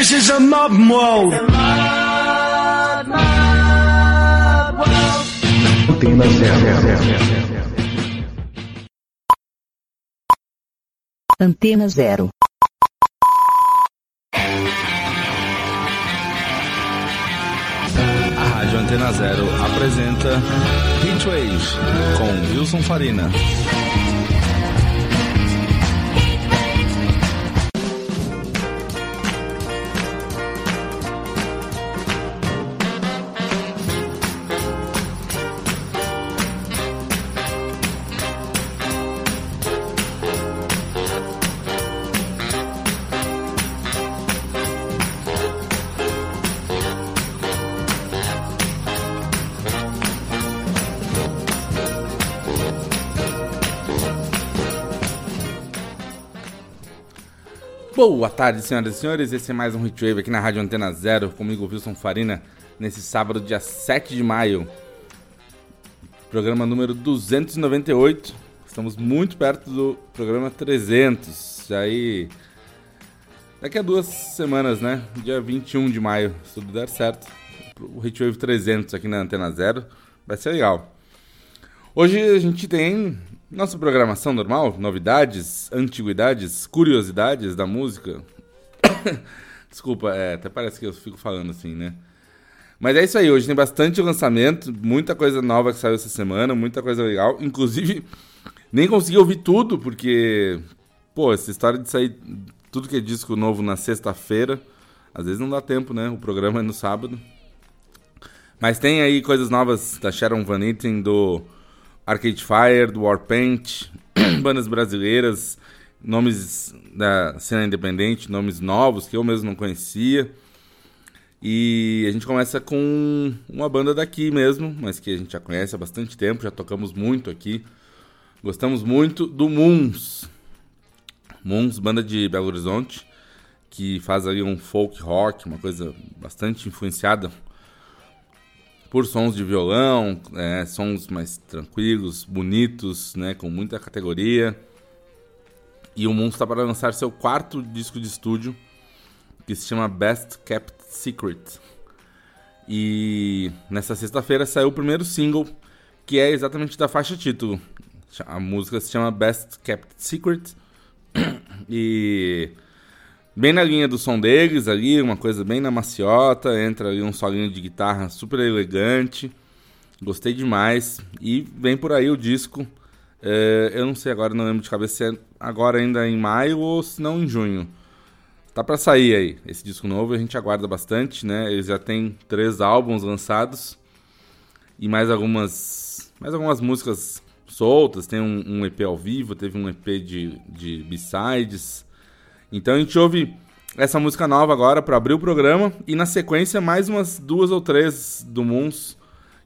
This is a modern world. Antena zero. Antena Zero. A Rádio Antena Zero apresenta Heatwave com Wilson Farina. Boa tarde, senhoras e senhores. Esse é mais um Hitwave aqui na Rádio Antena Zero, comigo, Wilson Farina, nesse sábado, dia 7 de maio. Programa número 298. Estamos muito perto do programa 300. Já aí. Daqui a duas semanas, né? Dia 21 de maio, se tudo der certo. O Hitwave 300 aqui na Antena Zero. Vai ser legal. Hoje a gente tem nossa programação normal, novidades, antiguidades, curiosidades da música. Desculpa, é, até parece que eu fico falando assim, né? Mas é isso aí, hoje tem bastante lançamento, muita coisa nova que saiu essa semana, muita coisa legal. Inclusive, nem consegui ouvir tudo, porque, pô, essa história de sair tudo que é disco novo na sexta-feira, às vezes não dá tempo, né? O programa é no sábado. Mas tem aí coisas novas da Sharon Van Etten, do Arcade Fire, do Warpaint, bandas brasileiras, nomes da cena independente, nomes novos que eu mesmo não conhecia. E a gente começa com uma banda daqui mesmo, mas que a gente já conhece há bastante tempo, já tocamos muito aqui. Gostamos muito do Moons. Moons, banda de Belo Horizonte, que faz ali um folk rock, uma coisa bastante influenciada por sons de violão, é, sons mais tranquilos, bonitos, né, com muita categoria. E o Moon está para lançar seu quarto disco de estúdio, que se chama Best Kept Secret. E nessa sexta-feira saiu o primeiro single, que é exatamente da faixa título. A música se chama Best Kept Secret. e bem na linha do som deles ali, uma coisa bem na maciota, entra ali um solinho de guitarra super elegante. Gostei demais. E vem por aí o disco. É, eu não sei agora, não lembro de cabeça se é agora ainda em maio ou se não em junho. Tá para sair aí esse disco novo, a gente aguarda bastante, né? Eles já tem três álbuns lançados e mais algumas, mais algumas músicas soltas. Tem um, um EP ao vivo, teve um EP de, de B-sides. Então a gente ouve essa música nova agora para abrir o programa e na sequência mais umas duas ou três do Moons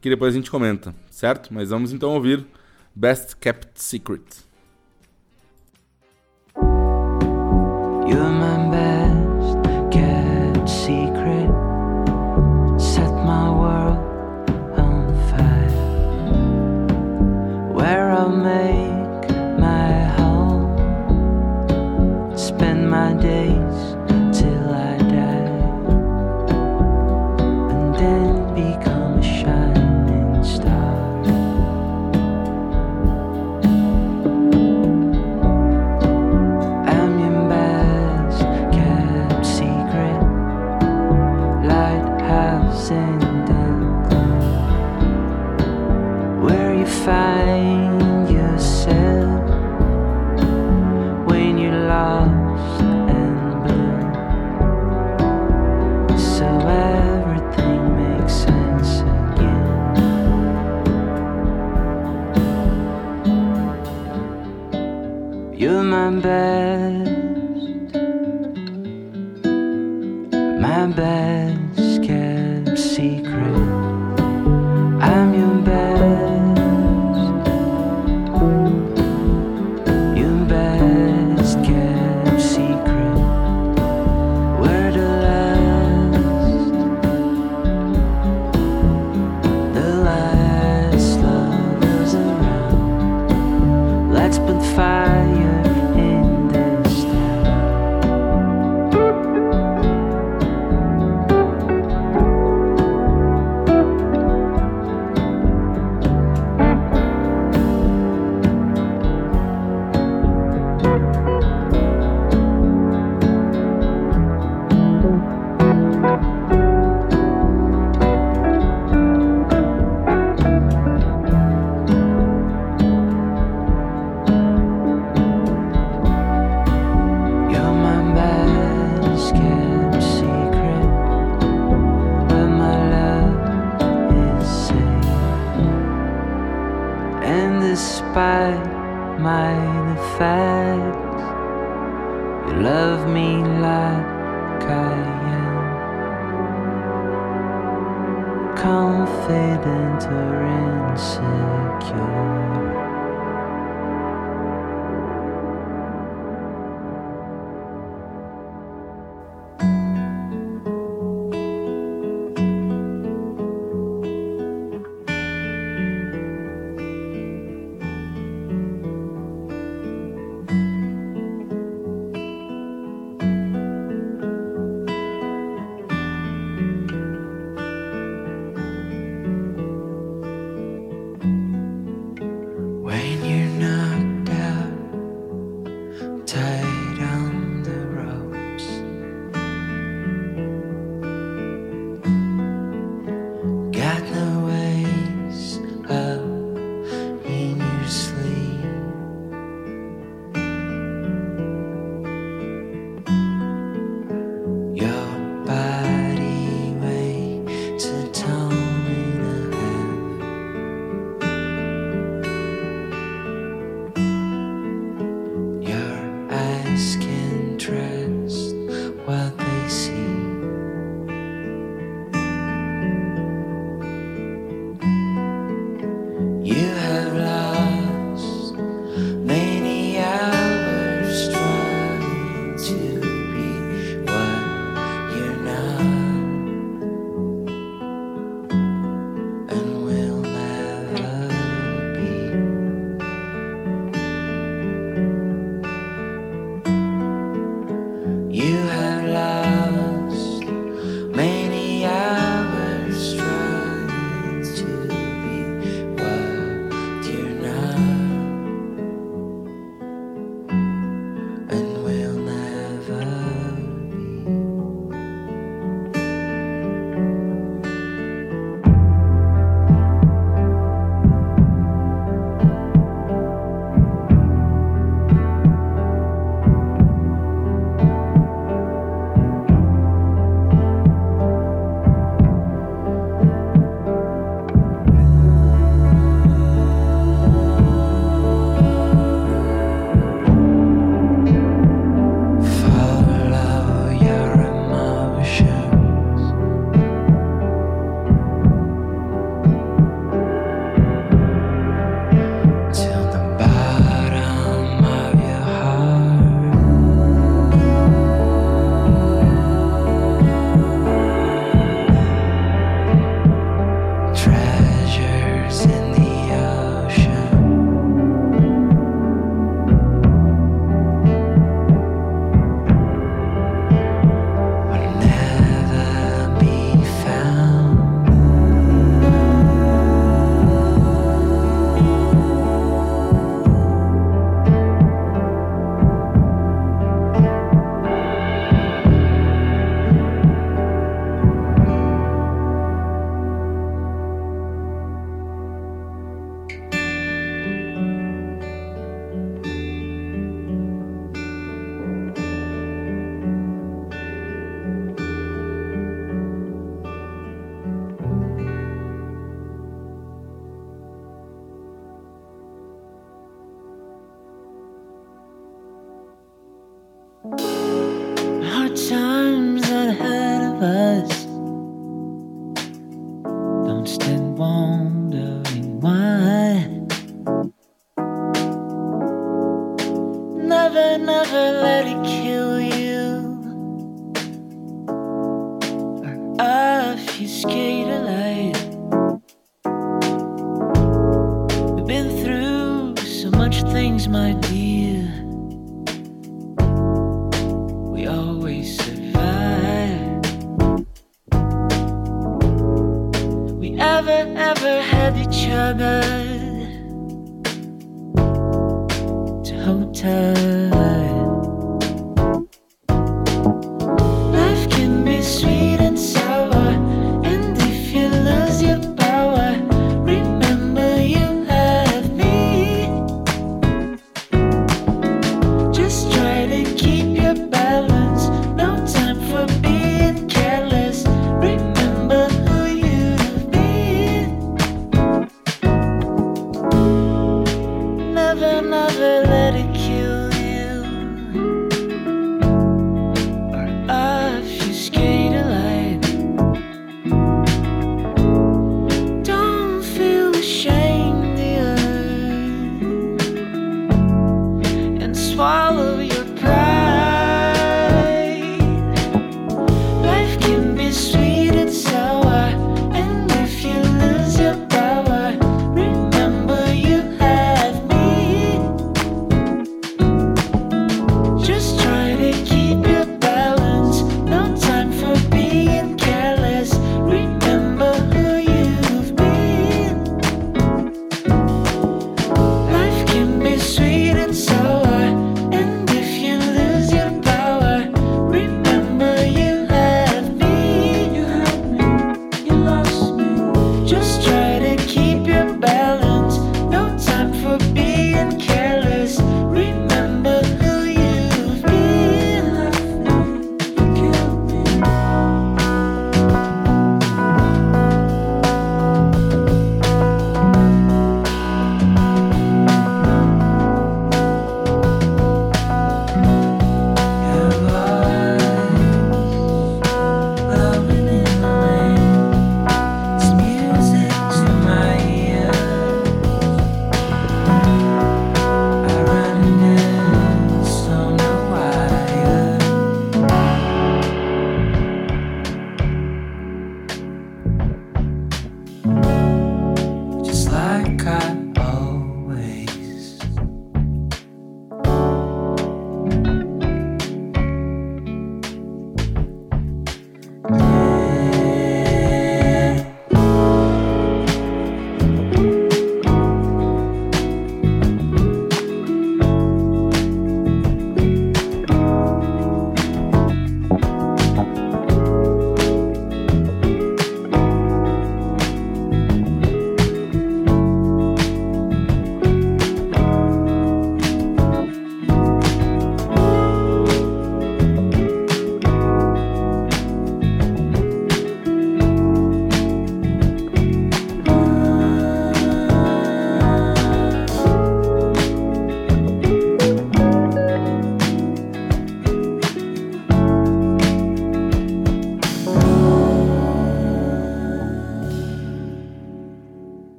que depois a gente comenta, certo? Mas vamos então ouvir Best Kept Secret. You're my best kept secret. Set my world on fire. Where I'll make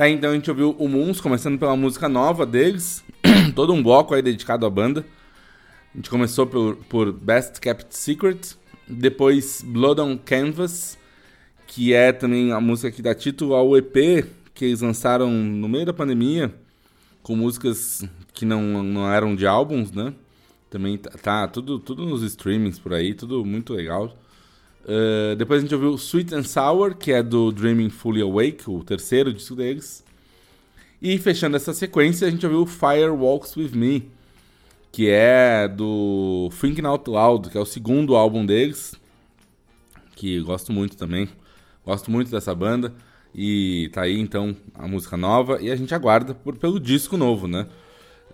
Tá, então a gente ouviu o Moons, começando pela música nova deles, todo um bloco aí dedicado à banda. A gente começou por, por Best Kept Secret, depois Blood on Canvas, que é também a música que dá título ao EP que eles lançaram no meio da pandemia, com músicas que não, não eram de álbuns, né? Também tá, tá tudo, tudo nos streamings por aí, tudo muito legal. Uh, depois a gente ouviu Sweet and Sour, que é do Dreaming Fully Awake, o terceiro disco deles. E fechando essa sequência, a gente ouviu Fire Walks With Me, que é do Thinking Out Loud, que é o segundo álbum deles, que gosto muito também. Gosto muito dessa banda. E tá aí então a música nova e a gente aguarda por, pelo disco novo, né?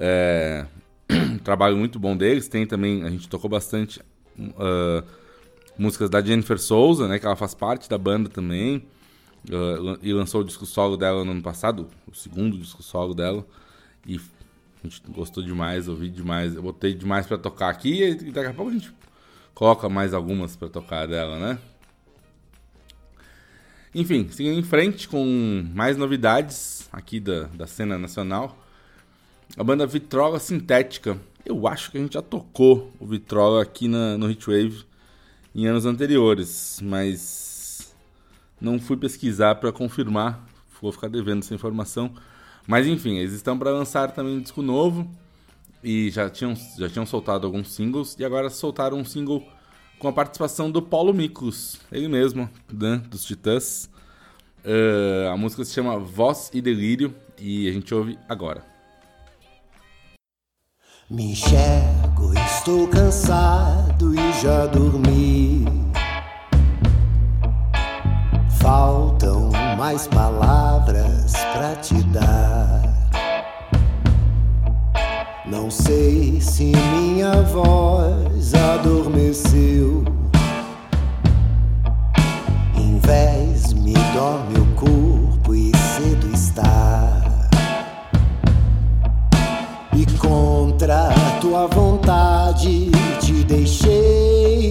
É, trabalho muito bom deles. Tem também, a gente tocou bastante uh, músicas da Jennifer Souza, né? Que ela faz parte da banda também. Uh, e lançou o disco solo dela no ano passado, o segundo disco solo dela. E a gente gostou demais, ouvi demais. Eu botei demais pra tocar aqui e daqui a pouco a gente coloca mais algumas pra tocar dela, né? Enfim, seguindo em frente com mais novidades aqui da, da cena nacional. a banda Vitrola Sintética. Eu acho que a gente já tocou o Vitrola aqui na, no Hitwave em anos anteriores, mas não fui pesquisar para confirmar, vou ficar devendo essa informação. Mas enfim, eles estão para lançar também um disco novo e já tinham, já tinham soltado alguns singles e agora soltaram um single com a participação do Paulo Miklos, ele mesmo, né, dos Titãs. Uh, a música se chama Voz e Delírio e a gente ouve agora. Enxergo, estou cansado e já dormi. Faltam mais palavras para te dar. Não sei se minha voz adormeceu. Em vez me dorme o corpo contra tua vontade te deixei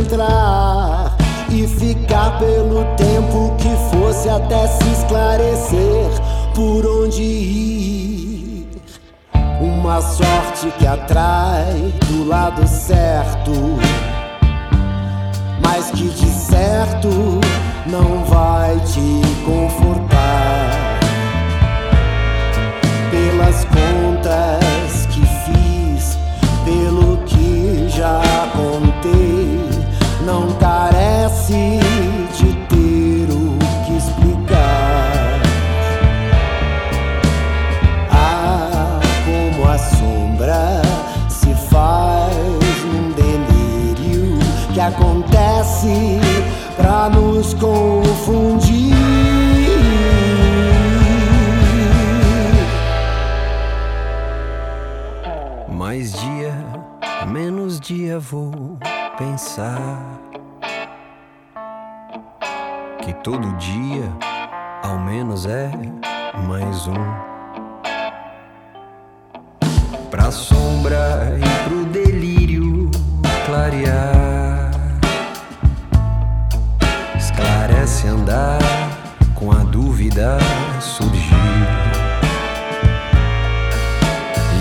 entrar e ficar pelo tempo que fosse até se esclarecer por onde ir. Uma sorte que atrai do lado certo, mas que de certo não vai te confortar dia vou pensar que todo dia, ao menos é mais um. Pra sombra e pro delírio clarear, esclarece andar com a dúvida surgir.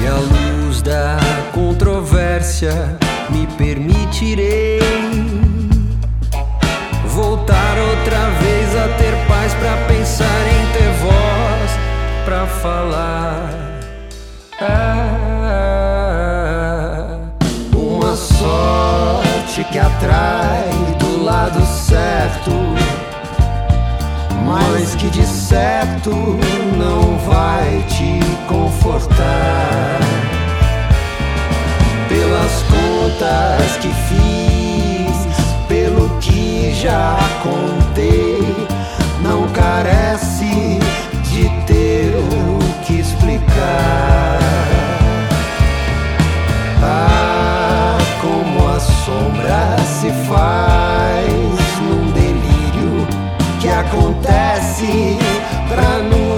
E a luz da controvérsia me permitirei voltar outra vez a ter paz pra pensar em ter voz pra falar. Ah, uma sorte que atrai do lado certo mas que de certo não vai te confortar. Pelas contas que fiz, pelo que já contei, não carece de ter o que explicar. Ah, como a sombra se faz num delírio que acontece pra nos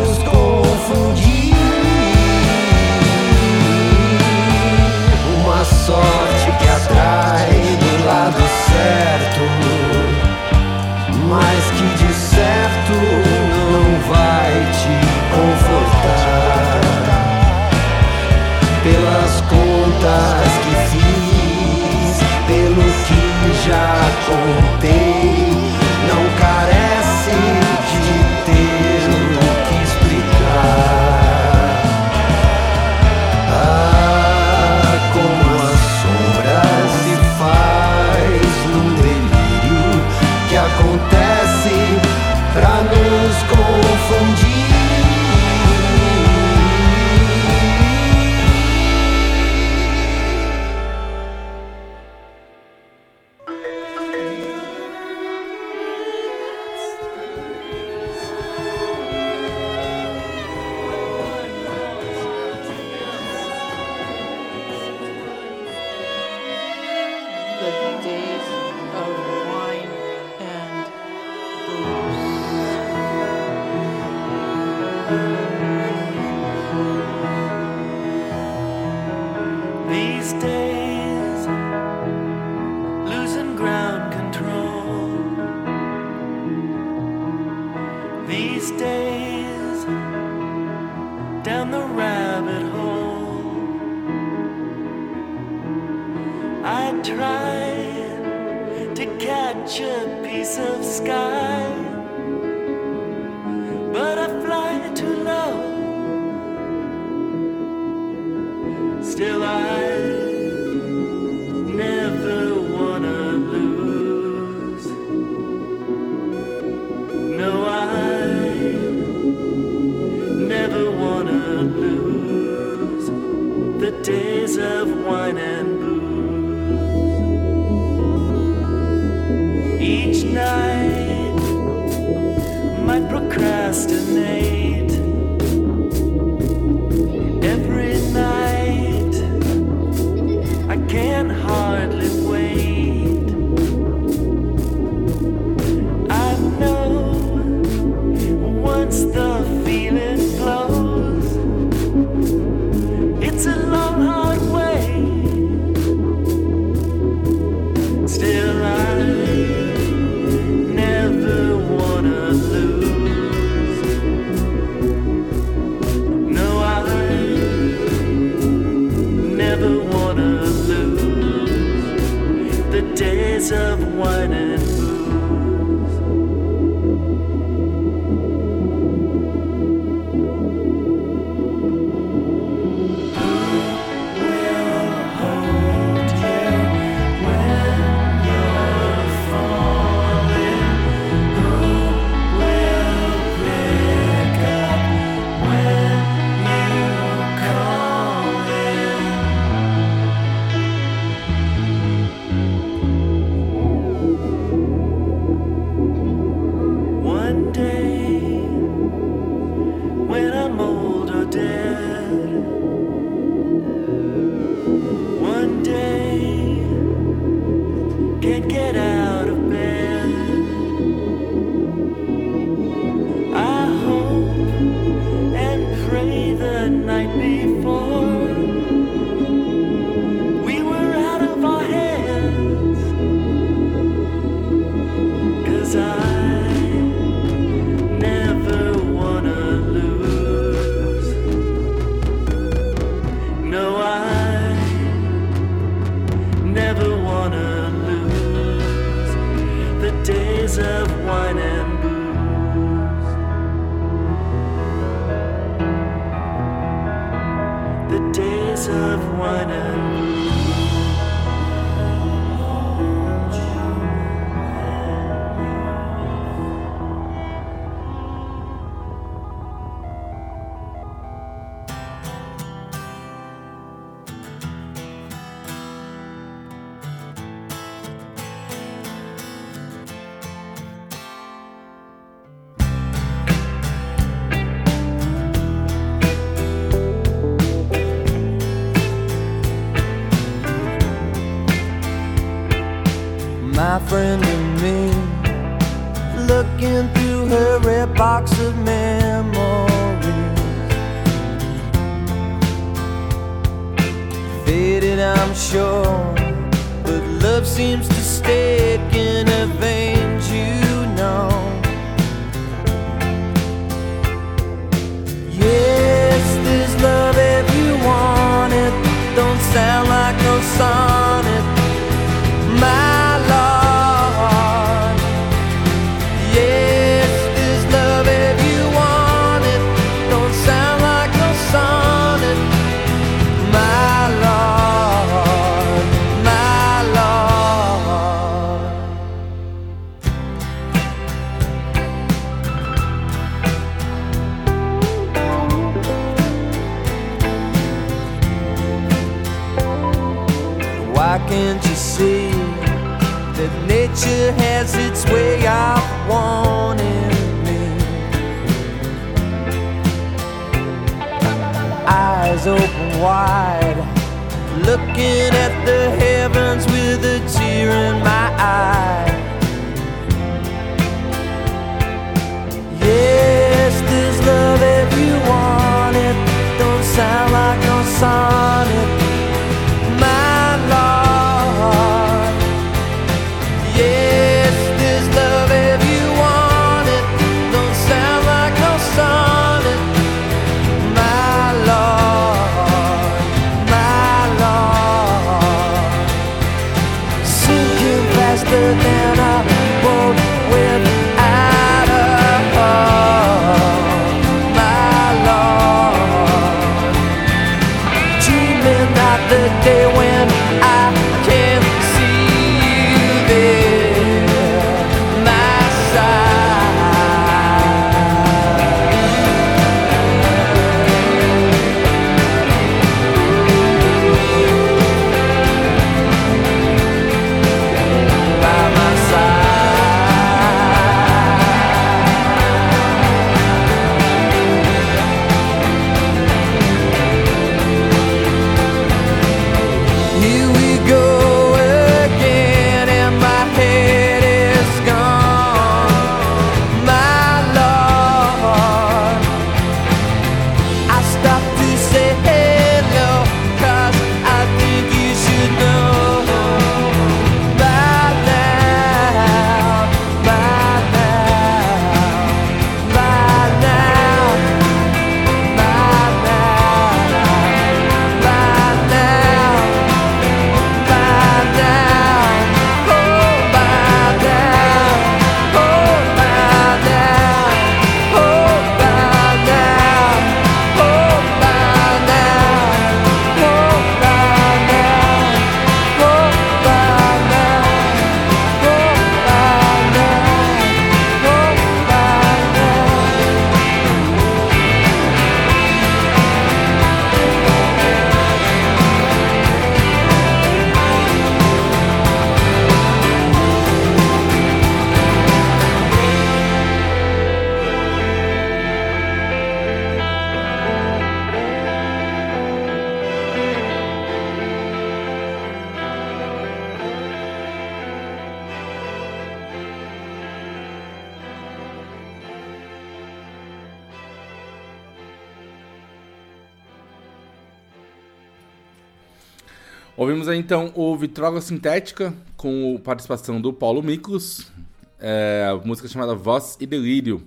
O Vitrola Sintética com participação do Paulo Miklos, é, música chamada Voz e Delírio.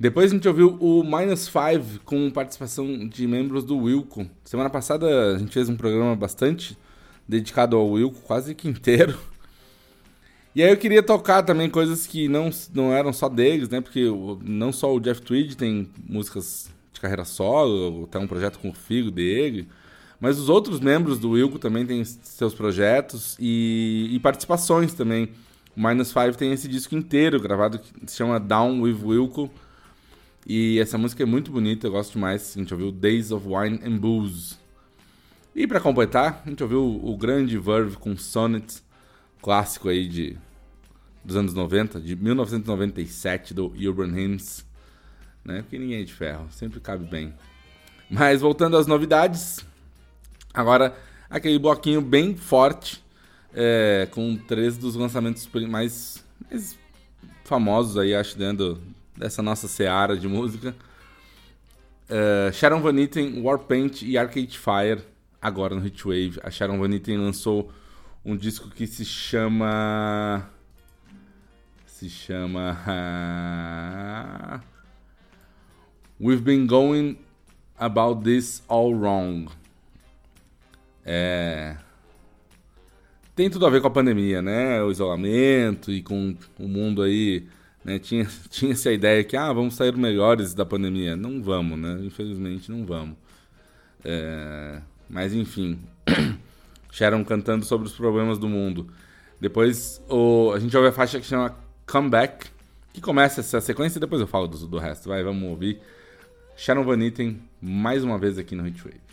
Depois a gente ouviu o Minus Five com participação de membros do Wilco. Semana passada a gente fez um programa bastante dedicado ao Wilco, quase que inteiro. E aí eu queria tocar também coisas que não, não eram só deles, né? Porque não só o Jeff Tweed tem músicas de carreira solo, tem um projeto com o filho dele, mas os outros membros do Wilco também têm seus projetos e, e participações também. O Minus Five tem esse disco inteiro gravado que se chama Down with Wilco. E essa música é muito bonita, eu gosto demais. A gente ouviu Days of Wine and Booze. E pra completar, a gente ouviu o grande Verve com Sonnet, clássico aí de dos anos 90, de 1997 do Urban Hymns, né? Porque ninguém é de ferro, sempre cabe bem. Mas voltando às novidades, agora aquele bloquinho bem forte, é, com três dos lançamentos mais, mais famosos aí, acho, dentro dessa nossa seara de música. É, Sharon Van Etten, Warpaint e Arcade Fire, agora no Hitwave. A Sharon Van Etten lançou um disco que se chama... Se chama... We've been going about this all wrong. É... Tem tudo a ver com a pandemia, né? O isolamento e com o mundo aí, né? Tinha, tinha essa ideia que, ah, vamos sair melhores da pandemia. Não vamos, né? Infelizmente não vamos. É... Mas enfim, Sharon cantando sobre os problemas do mundo. Depois o... a gente ouve a faixa que chama Comeback, que começa essa sequência e depois eu falo do, do resto. Vai, vamos ouvir. Sharon Van Etten, mais uma vez aqui no Hitwave.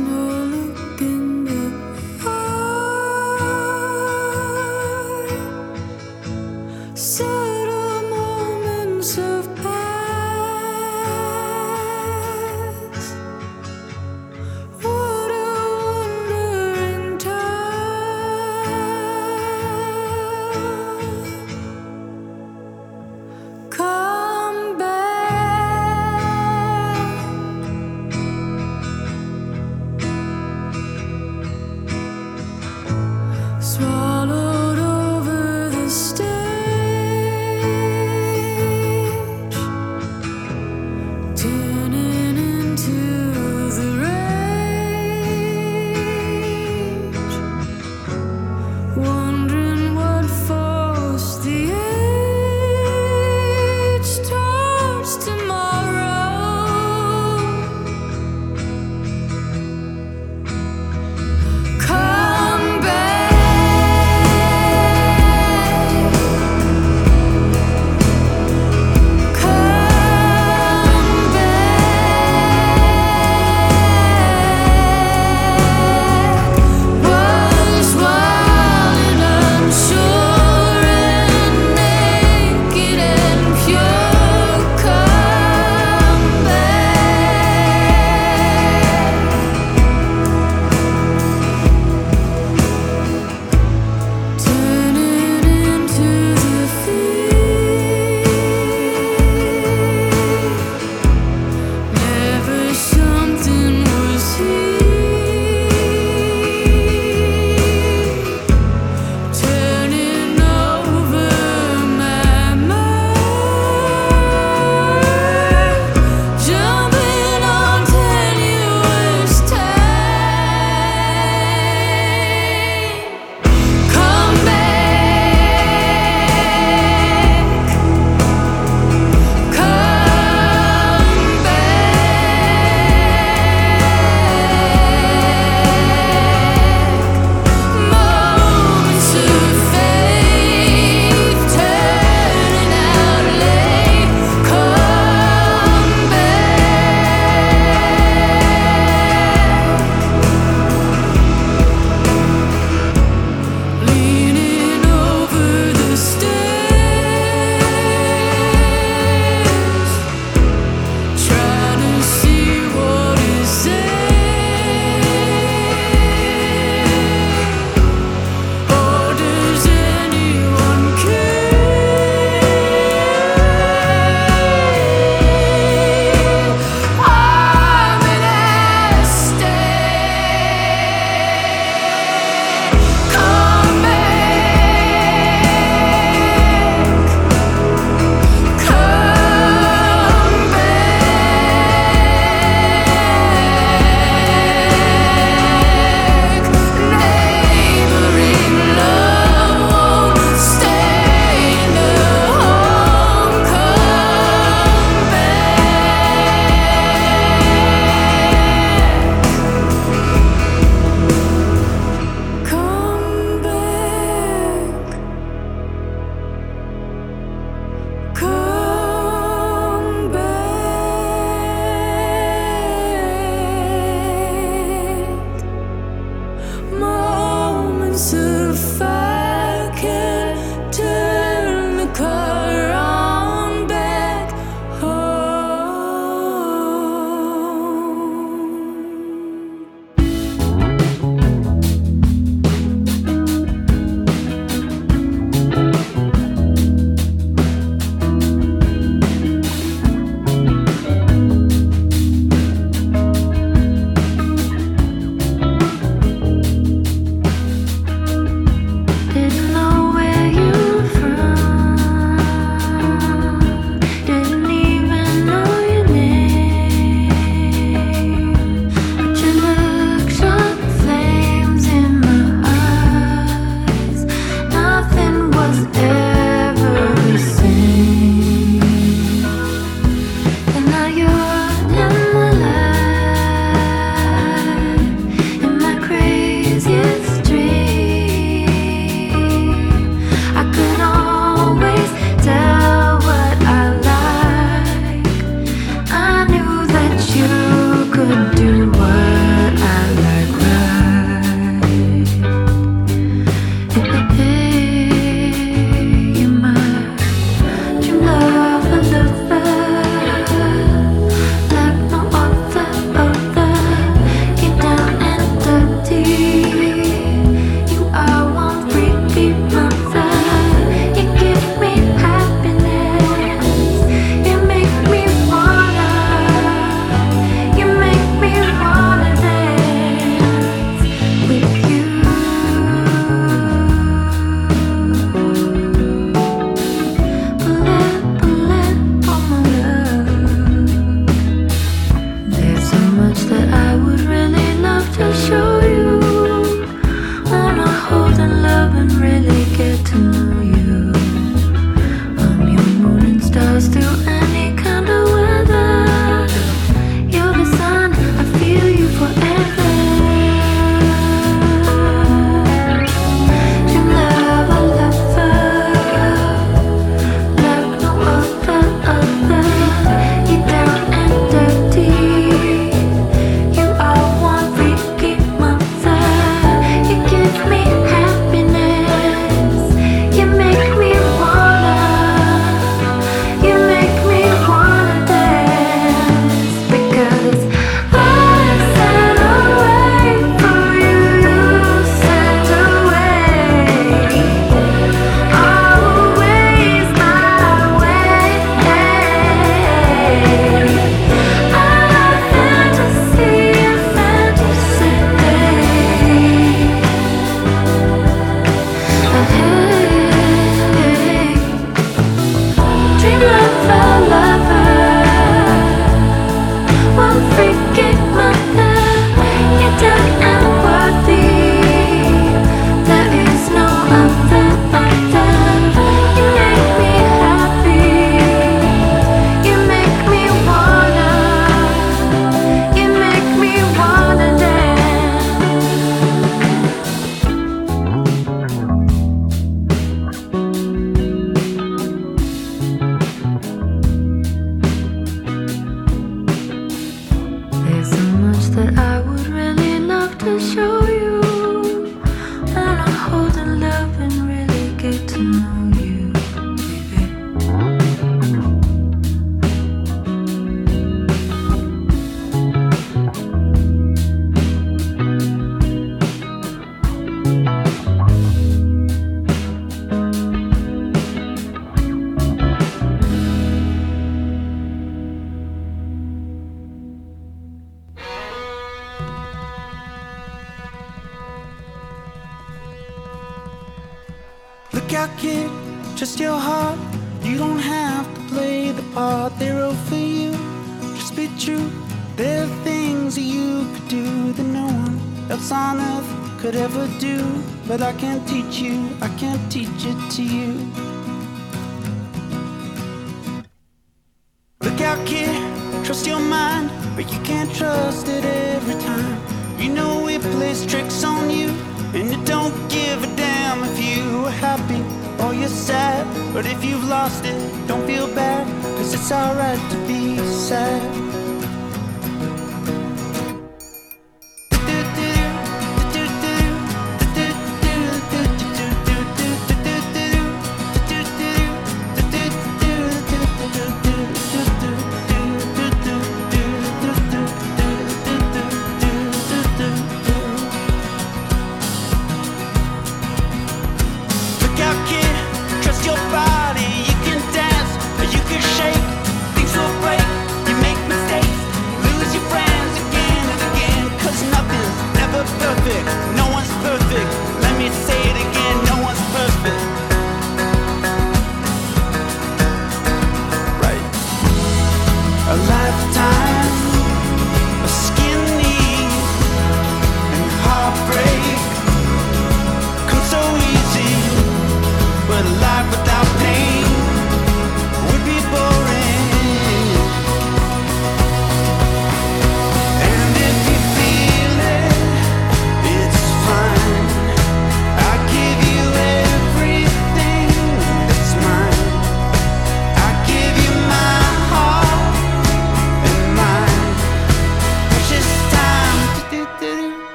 No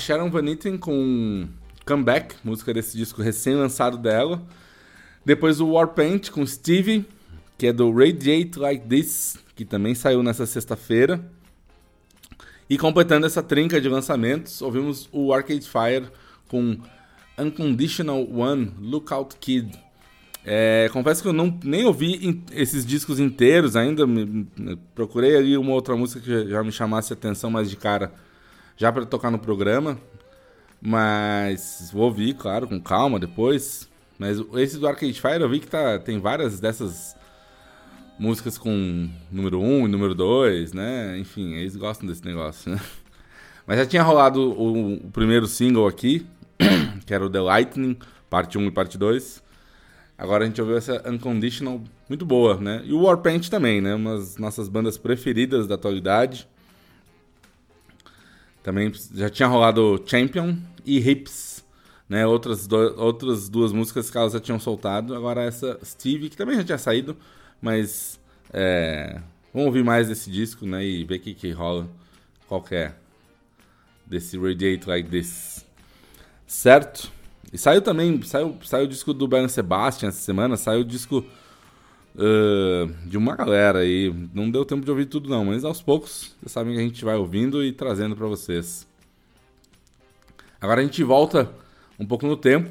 Sharon Van Etten com Comeback, música desse disco recém-lançado dela. Depois o Warpaint com Stevie, que é do Radiate Like This, que também saiu nessa sexta-feira. E completando essa trinca de lançamentos, ouvimos o Arcade Fire com Unconditional One, Lookout Kid. É, confesso que eu não, nem ouvi esses discos inteiros ainda. Me, me, procurei ali uma outra música que já me chamasse a atenção mais de cara já para tocar no programa, mas vou ouvir, claro, com calma depois. Mas esse do Arcade Fire eu vi que tá, tem várias dessas músicas com número 1 um e número 2, né? Enfim, eles gostam desse negócio, né? Mas já tinha rolado o, o primeiro single aqui, que era o The Lightning, parte 1 um e parte 2. Agora a gente ouviu essa Unconditional, muito boa, né? E o Warpaint também, né? Uma das nossas bandas preferidas da atualidade. Também já tinha rolado Champion e Hips, né? Outras, do, outras duas músicas que elas já tinham soltado. Agora essa Steve, que também já tinha saído, mas é, vamos ouvir mais desse disco, né? E ver o que, que rola, qual que é desse Radiate Like This. Certo? E saiu também, saiu, saiu o disco do Belen Sebastian essa semana, saiu o disco uh, de uma galera aí. Não deu tempo de ouvir tudo não, mas aos poucos, vocês sabem que a gente vai ouvindo e trazendo para vocês. Agora a gente volta um pouco no tempo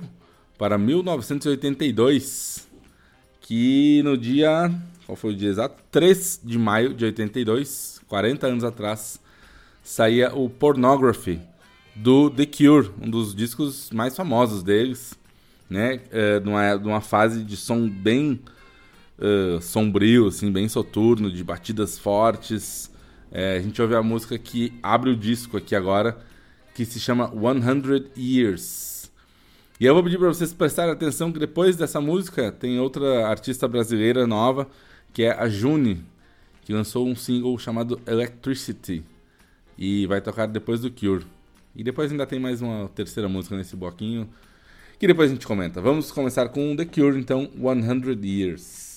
para 1982, que no dia, qual foi o dia exato? 3 de maio de 82, 40 anos atrás, saía o Pornography do The Cure, um dos discos mais famosos deles, né? É, numa, numa fase de som bem uh, sombrio, assim, bem soturno, de batidas fortes. É, a gente ouve a música que abre o disco aqui agora, que se chama 100 Years. E eu vou pedir para vocês prestarem atenção que depois dessa música tem outra artista brasileira nova, que é a June, que lançou um single chamado Electricity. E vai tocar depois do Cure. E depois ainda tem mais uma terceira música nesse bloquinho, que depois a gente comenta. Vamos começar com The Cure, então, 100 Years.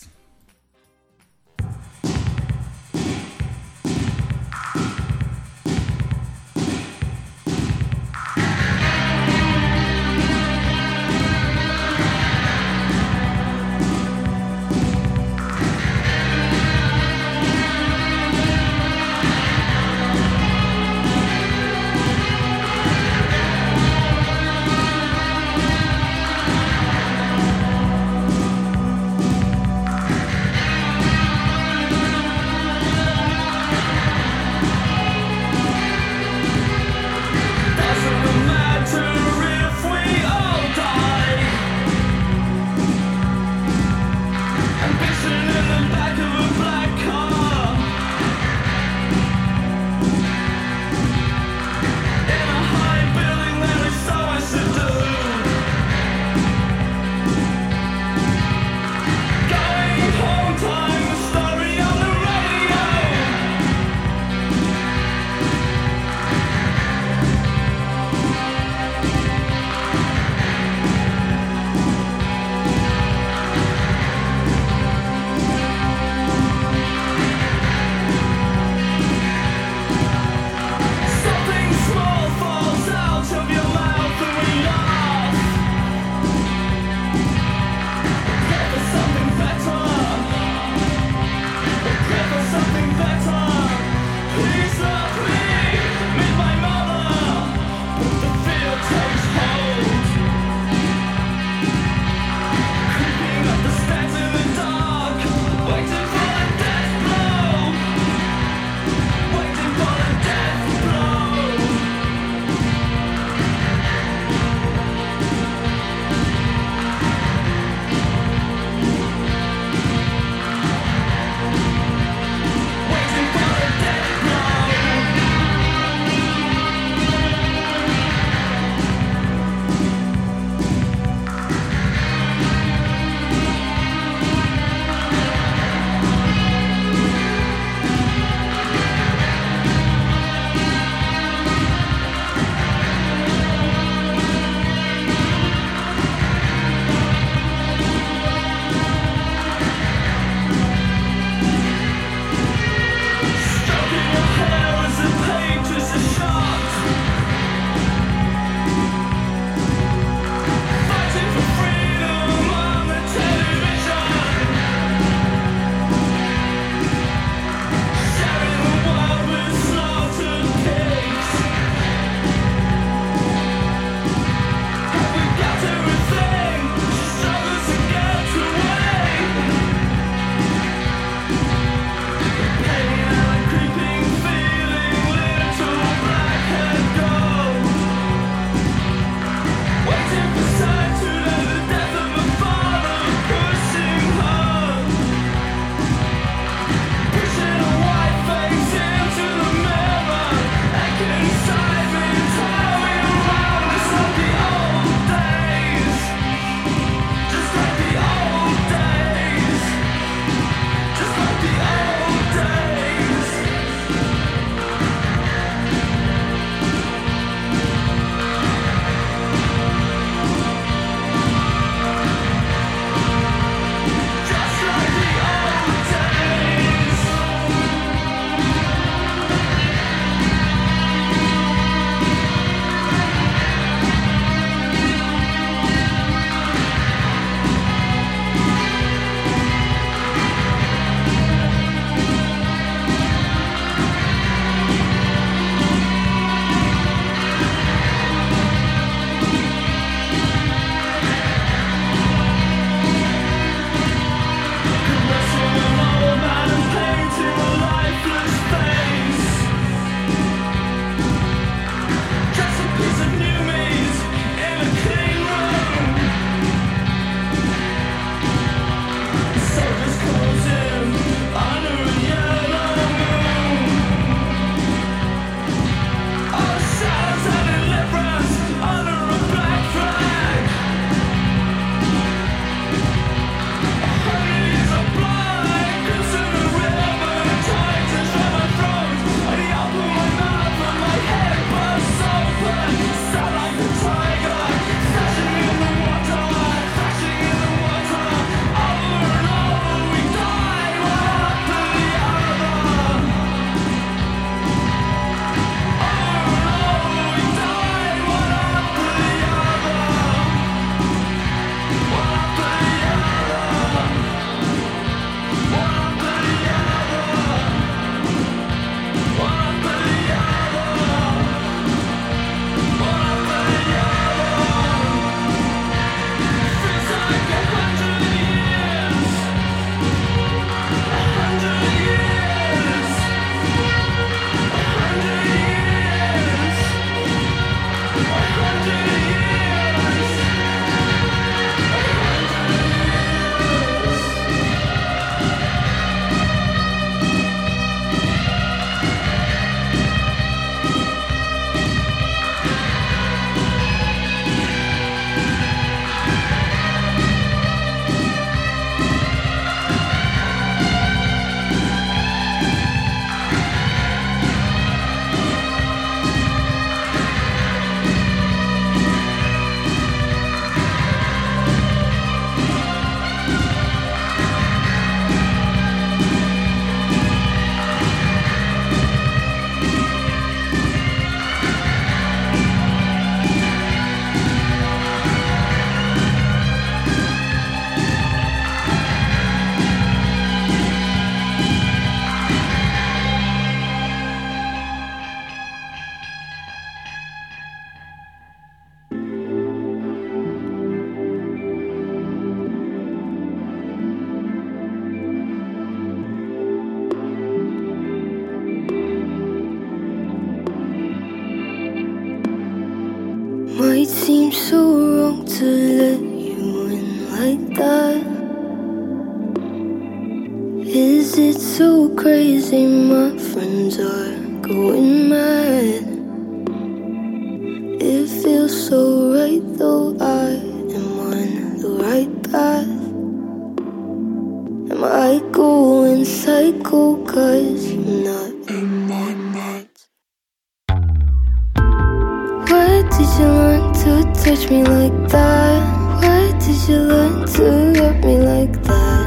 touch me like that? Why did you learn to love me like that?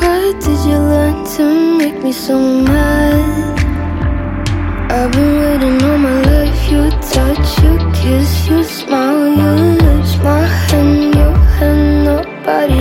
Why did you learn to make me so mad? I've been waiting all my life. You touch, you kiss, you smile, you lose my hand, your hand, nobody.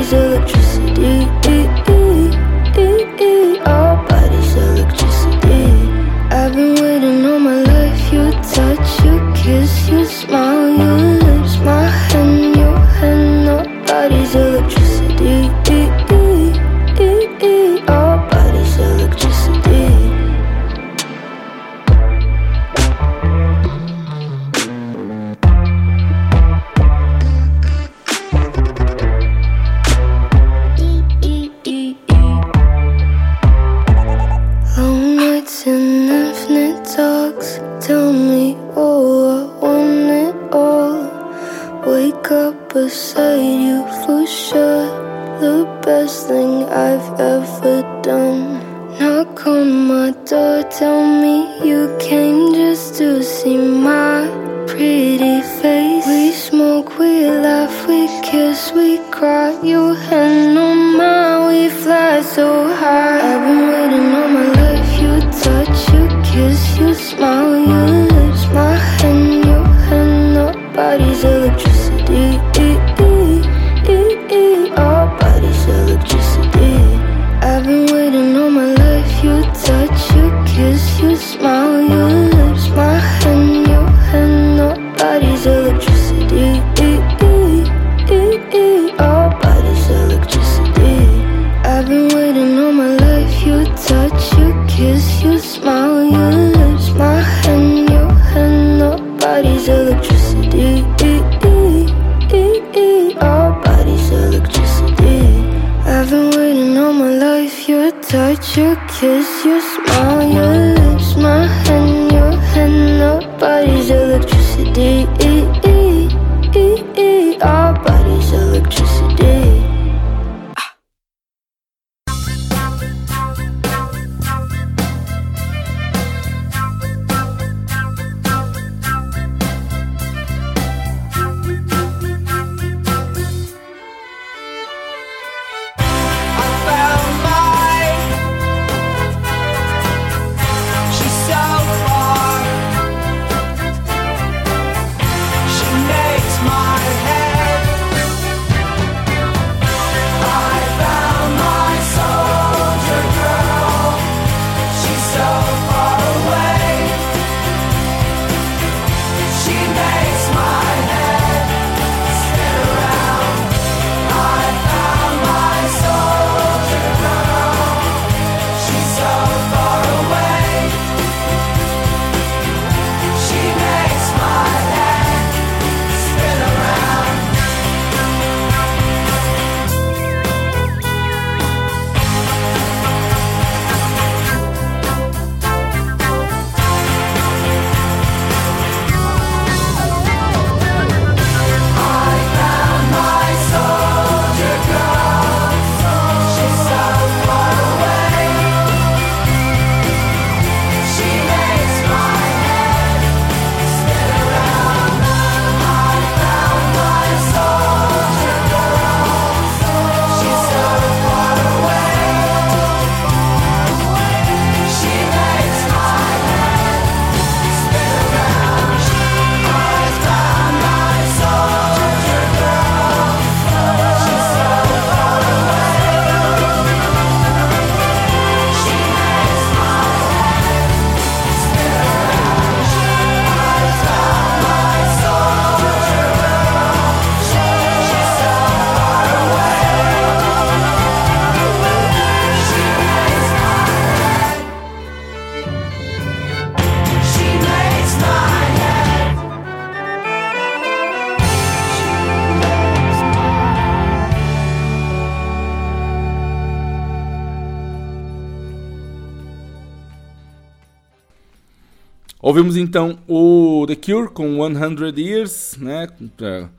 Ouvimos então o The Cure com 100 Years, né? Pra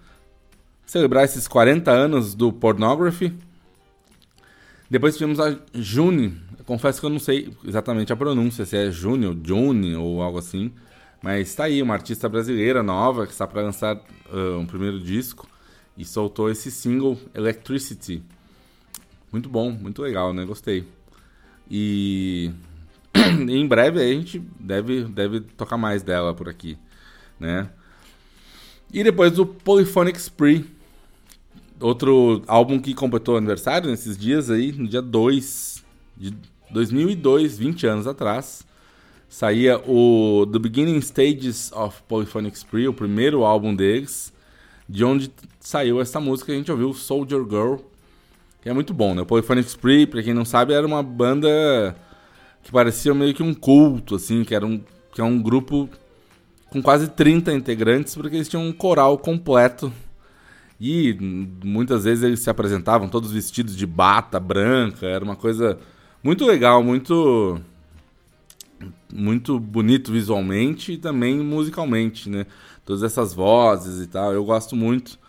celebrar esses 40 anos do Pornography. Depois tivemos a June. Confesso que eu não sei exatamente a pronúncia, se é June ou June ou algo assim. Mas tá aí, uma artista brasileira nova que está para lançar uh, um primeiro disco e soltou esse single Electricity. Muito bom, muito legal, né? Gostei. E em breve a gente deve, deve tocar mais dela por aqui, né? E depois o Polyphonic Spree, outro álbum que completou aniversário nesses dias aí, no dia 2 de 2002, 20 anos atrás. Saía o The Beginning Stages of Polyphonic Spree, o primeiro álbum deles, de onde saiu essa música a gente ouviu, Soldier Girl, que é muito bom, né? O Polyphonic Spree, pra quem não sabe, era uma banda que parecia meio que um culto, assim, que era um, que é um grupo com quase 30 integrantes, porque eles tinham um coral completo. E muitas vezes eles se apresentavam todos vestidos de bata branca, era uma coisa muito legal, muito muito bonito visualmente e também musicalmente, né? Todas essas vozes e tal, eu gosto muito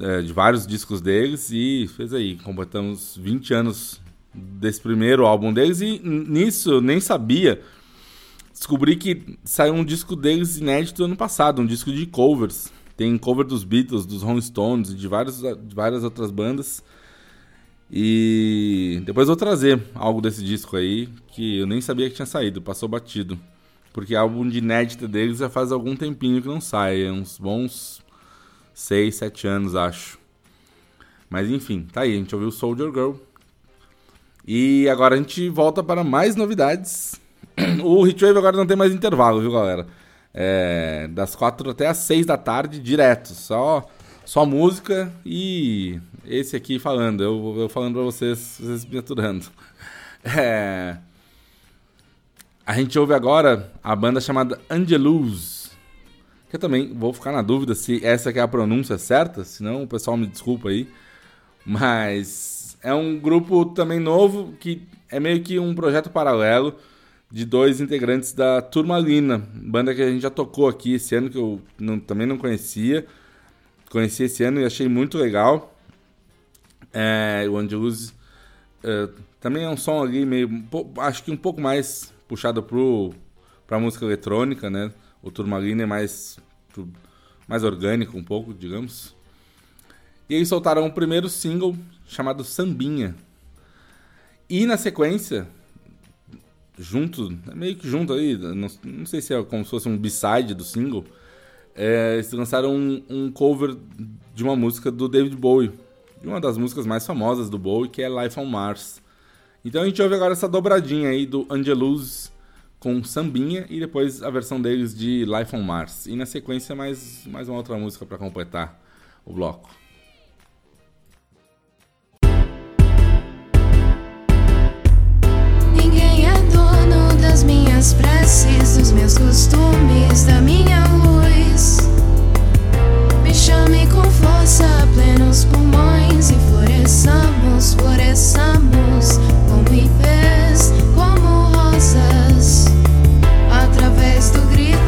é, de vários discos deles e fez aí, completamos 20 anos desse primeiro álbum deles e nisso nem sabia. Descobri que saiu um disco deles inédito ano passado, um disco de covers. Tem cover dos Beatles, dos Rolling Stones e de, vários, de várias outras bandas. E depois vou trazer algo desse disco aí que eu nem sabia que tinha saído, passou batido. Porque álbum de inédita deles já faz algum tempinho que não sai, é uns bons 6, 7 anos, acho. Mas enfim, tá aí, a gente ouviu Soldier Girl. E agora a gente volta para mais novidades. O Hitwave agora não tem mais intervalo, viu, galera? É, das 4 até as 6 da tarde, direto. Só, só música e esse aqui falando. Eu, eu falando pra vocês, vocês me aturando. É, a gente ouve agora a banda chamada Angelus. Que eu também vou ficar na dúvida se essa é a pronúncia certa, senão o pessoal me desculpa aí. Mas é um grupo também novo que é meio que um projeto paralelo de dois integrantes da Turmalina, banda que a gente já tocou aqui esse ano, que eu não, também não conhecia. Conheci esse ano e achei muito legal. É, o Angelus é, também é um som ali meio. Acho que um pouco mais puxado pro, pra música eletrônica, né? O Turmalina é mais, mais orgânico um pouco, digamos. E eles soltaram o primeiro single chamado Sambinha. E na sequência, junto, meio que junto aí, não, não sei se é como se fosse um b-side do single, é, eles lançaram um, um, cover de uma música do David Bowie, de uma das músicas mais famosas do Bowie, que é Life on Mars. Então a gente ouve agora essa dobradinha aí do Angelus com Sambinha e depois a versão deles de Life on Mars. E na sequência mais, mais uma outra música para completar o bloco. Minhas preces, dos meus costumes, da minha luz. Me chame com força, plenos pulmões e floresçamos, floresçamos como ipês, como rosas. Através do grito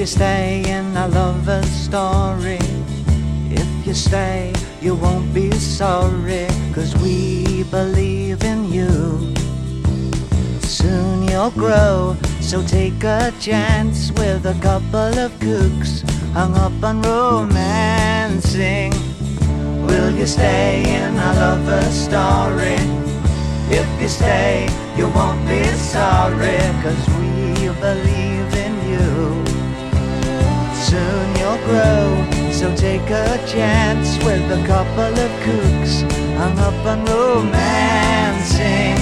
you stay in our lover's story, if you stay, you won't be sorry, cause we believe in you. Soon you'll grow, so take a chance with a couple of kooks hung up on romancing. Will you stay in our lover's story? If you stay, you won't be sorry, cause we believe in you soon you'll grow. So take a chance with a couple of kooks hung up on romancing.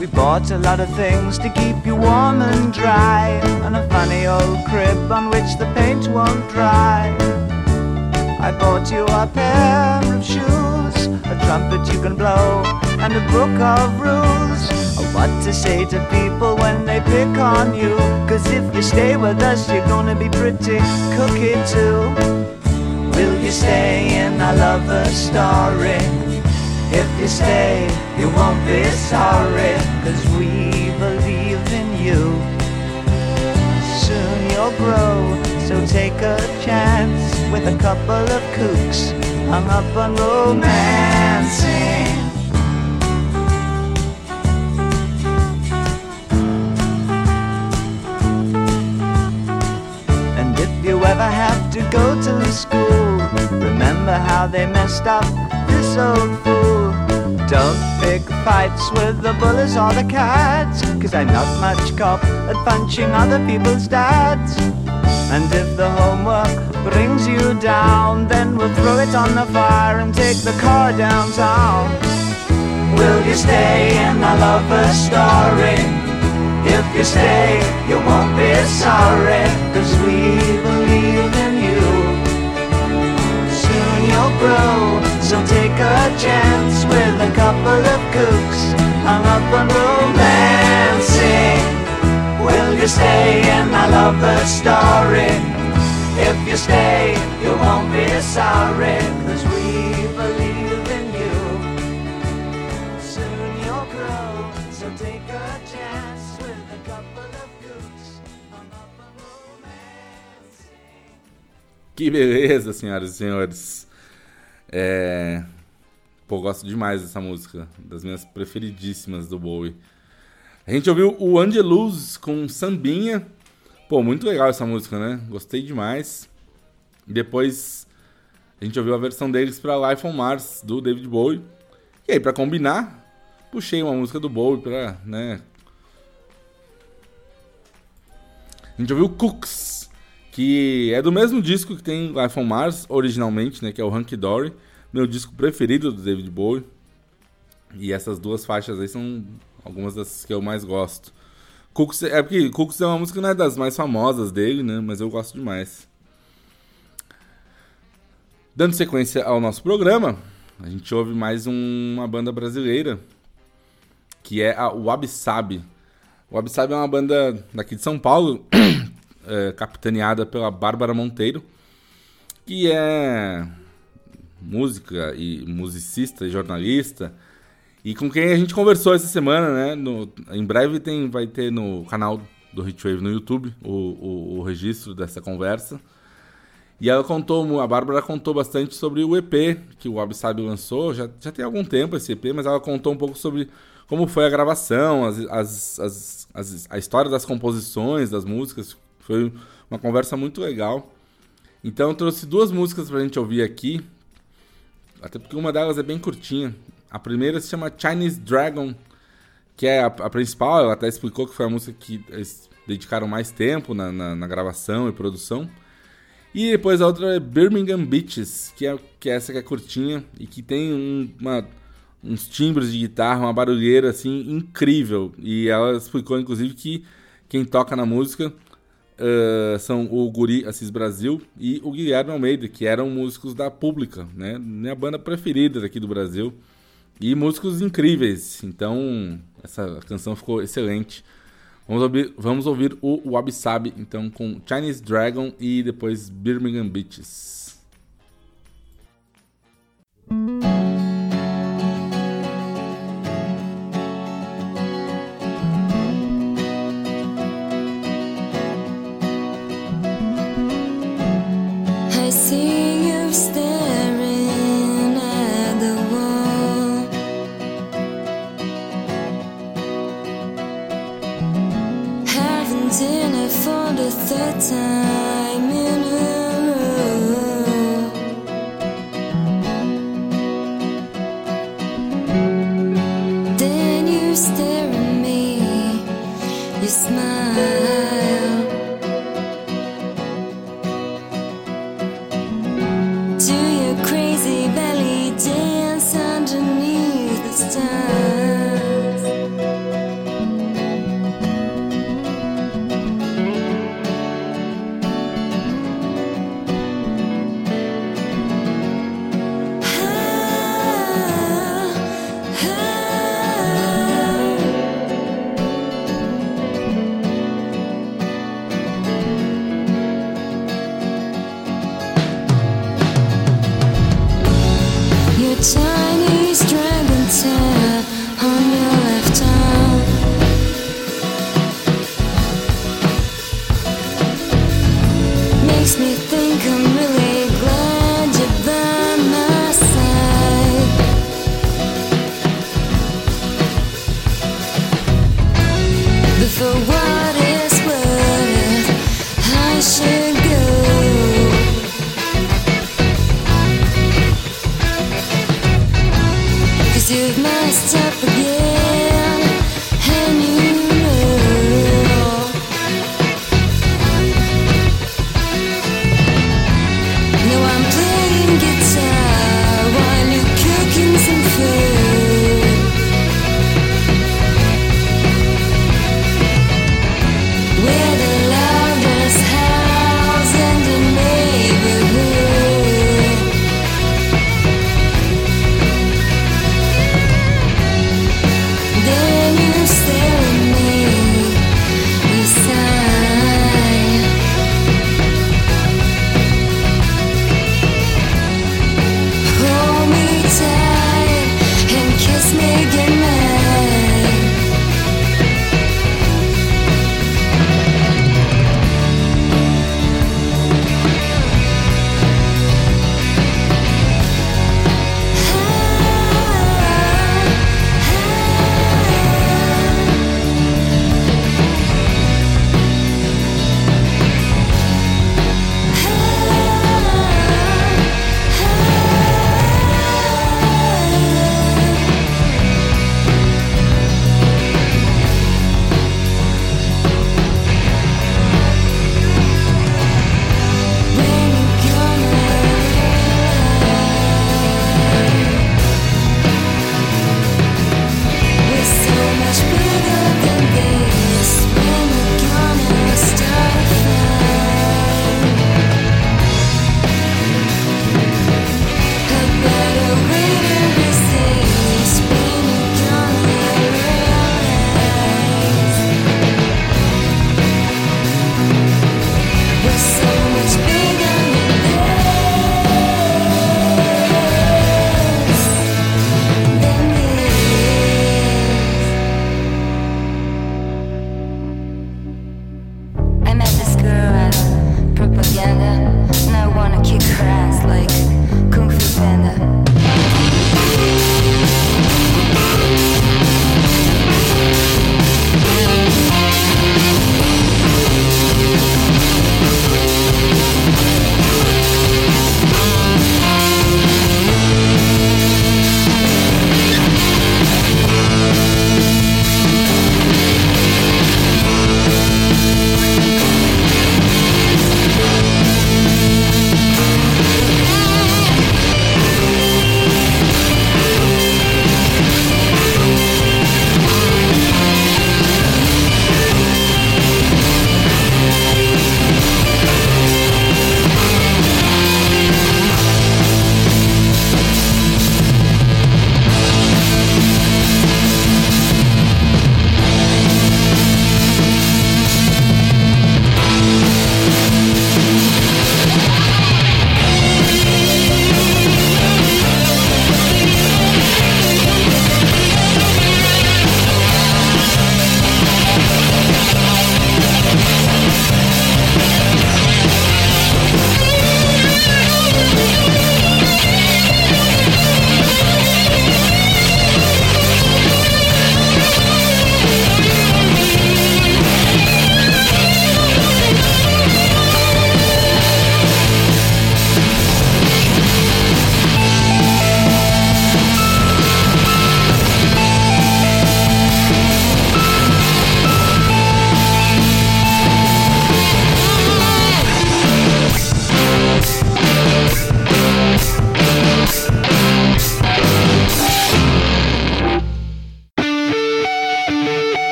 We bought a lot of things to keep you warm and dry, and a funny old crib on which the paint won't dry. I bought you a pair of shoes, a trumpet you can blow and a book of rules of what to say to people when they pick on you. Cause if you stay with us, you're gonna be pretty cookie too. Will you stay in our lover story? If you stay, you won't be sorry, cause we believe in you. Soon you'll grow, so take a chance with a couple of kooks hung up on romancing. Ever have to go to school, remember how they messed up this old fool. Don't pick fights with the bullies or the cats, cause I'm not much cop at punching other people's dads. And if the homework brings you down, then we'll throw it on the fire and take the car downtown. Will you stay in my lover's story? If you stay, you won't be sorry, cause we believe in you. Soon you'll grow, so take a chance with a couple of kooks hung up on romancing. Will you stay in my lover's story? If you stay, you won't be sorry, cause we believe Que beleza, senhoras e senhores. É... Pô, gosto demais dessa música. Das minhas preferidíssimas do Bowie. A gente ouviu o Angelus com Sambinha. Pô, muito legal essa música, né? Gostei demais. Depois a gente ouviu a versão deles pra Life on Mars, do David Bowie. E aí, pra combinar, puxei uma música do Bowie pra, né... A gente ouviu Cooks, que é do mesmo disco que tem Life on Mars, originalmente, né? Que é o Hunky Dory. Meu disco preferido do David Bowie. E essas duas faixas aí são algumas das que eu mais gosto. Cooks, é porque Cooks é uma música não é das mais famosas dele, né? Mas eu gosto demais. Dando sequência ao nosso programa, a gente ouve mais um- uma banda brasileira, que é a Wabi Sabi. O Wabi Sabi é uma banda daqui de São Paulo, é, capitaneada pela Bárbara Monteiro, que é música e musicista e jornalista, e com quem a gente conversou essa semana, né? No- em breve tem, vai ter no canal do Hitwave no YouTube o, o, o registro dessa conversa. E ela contou, a Bárbara contou bastante sobre o EP que o Wabi Sabi lançou. Já, já tem algum tempo esse EP, mas ela contou um pouco sobre como foi a gravação, as, as, as, as- a história das composições, das músicas. Foi uma conversa muito legal. Então eu trouxe duas músicas pra gente ouvir aqui. Até porque uma delas é bem curtinha. A primeira se chama Chinese Dragon, que é a, a principal. Ela até explicou que foi a música que eles dedicaram mais tempo na, na, na gravação e produção. E depois a outra é Birmingham Beaches, que é, que é essa que é curtinha e que tem um- uma- uns timbres de guitarra, uma barulheira assim incrível. E ela explicou inclusive que quem toca na música ah, são o Guri Assis Brasil e o Guilherme Almeida, que eram músicos da Pública, né? Minha banda preferida daqui do Brasil. E músicos incríveis. Então, essa canção ficou excelente. Vamos ouvir, vamos ouvir o Wabi então, com Chinese Dragon e depois Birmingham Beaches. Time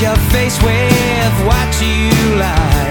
your face with what you like.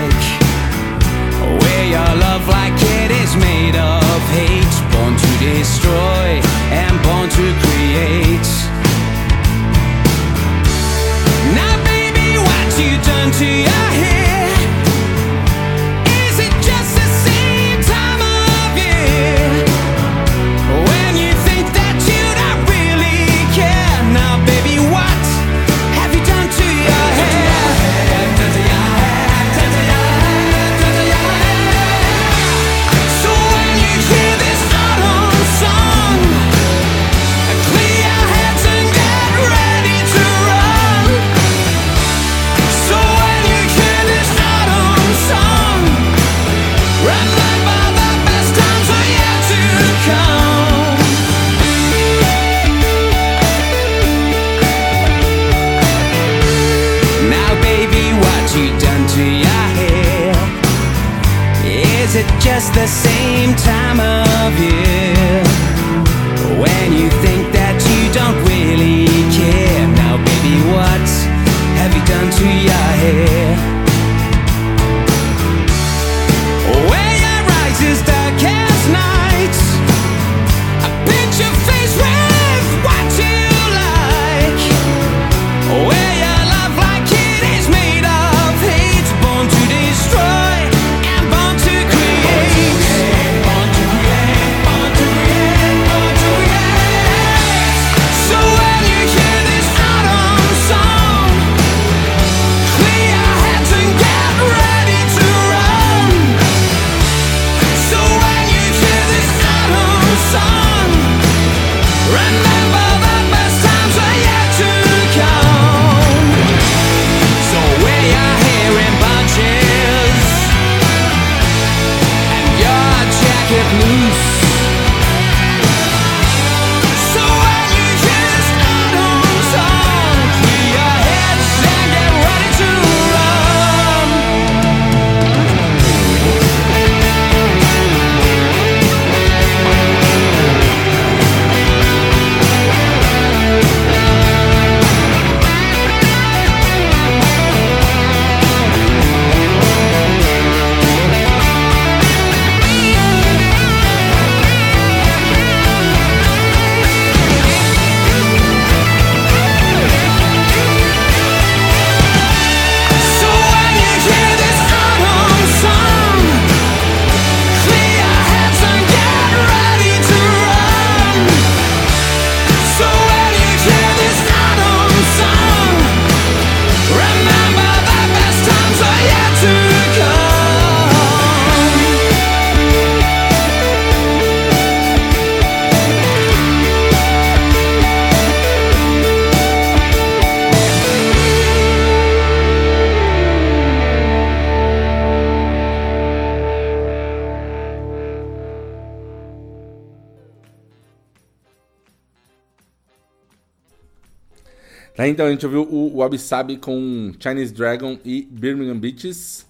Tá, então a gente ouviu o Wabi com Chinese Dragon e Birmingham Beaches.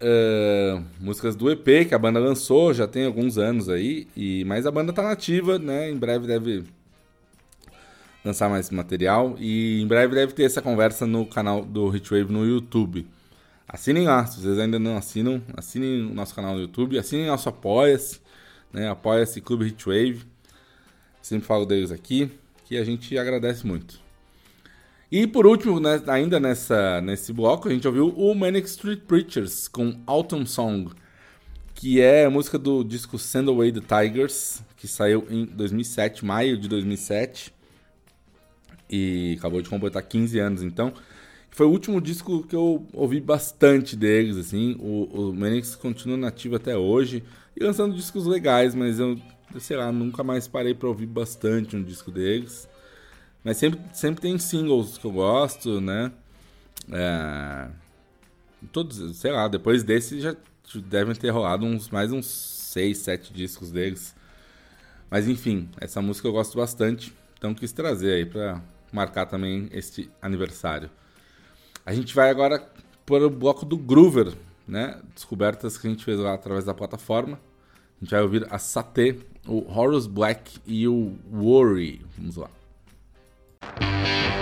ah, músicas do EP que a banda lançou, já tem alguns anos aí, e mas a banda tá nativa, né? Em breve deve lançar mais material e em breve deve ter essa conversa no canal do Hitwave no YouTube. Assinem lá, se vocês ainda não assinam, assinem o nosso canal no YouTube, assinem nosso Apoia-se, né? Apoia-se Clube Hitwave. Sempre falo deles aqui, que a gente agradece muito. E por último, né, ainda nessa, nesse bloco, a gente ouviu o Manic Street Preachers com Autumn Song, que é a música do disco Send Away the Tigers, que saiu em 2007, maio de 2007, e acabou de completar 15 anos, então. Foi o último disco que eu ouvi bastante deles, assim. O, o Manix continua nativo até hoje e lançando discos legais, mas eu, sei lá, nunca mais parei pra ouvir bastante um disco deles. Mas sempre, sempre tem singles que eu gosto, né? É, todos, sei lá, depois desse já devem ter rolado uns, mais uns 6, 7 discos deles. Mas enfim, essa música eu gosto bastante, então quis trazer aí pra marcar também este aniversário. A gente vai agora para o bloco do Groover, né? Descobertas que a gente fez lá através da plataforma. A gente vai ouvir a Saté, o Horus Black e o Worry. Vamos lá. I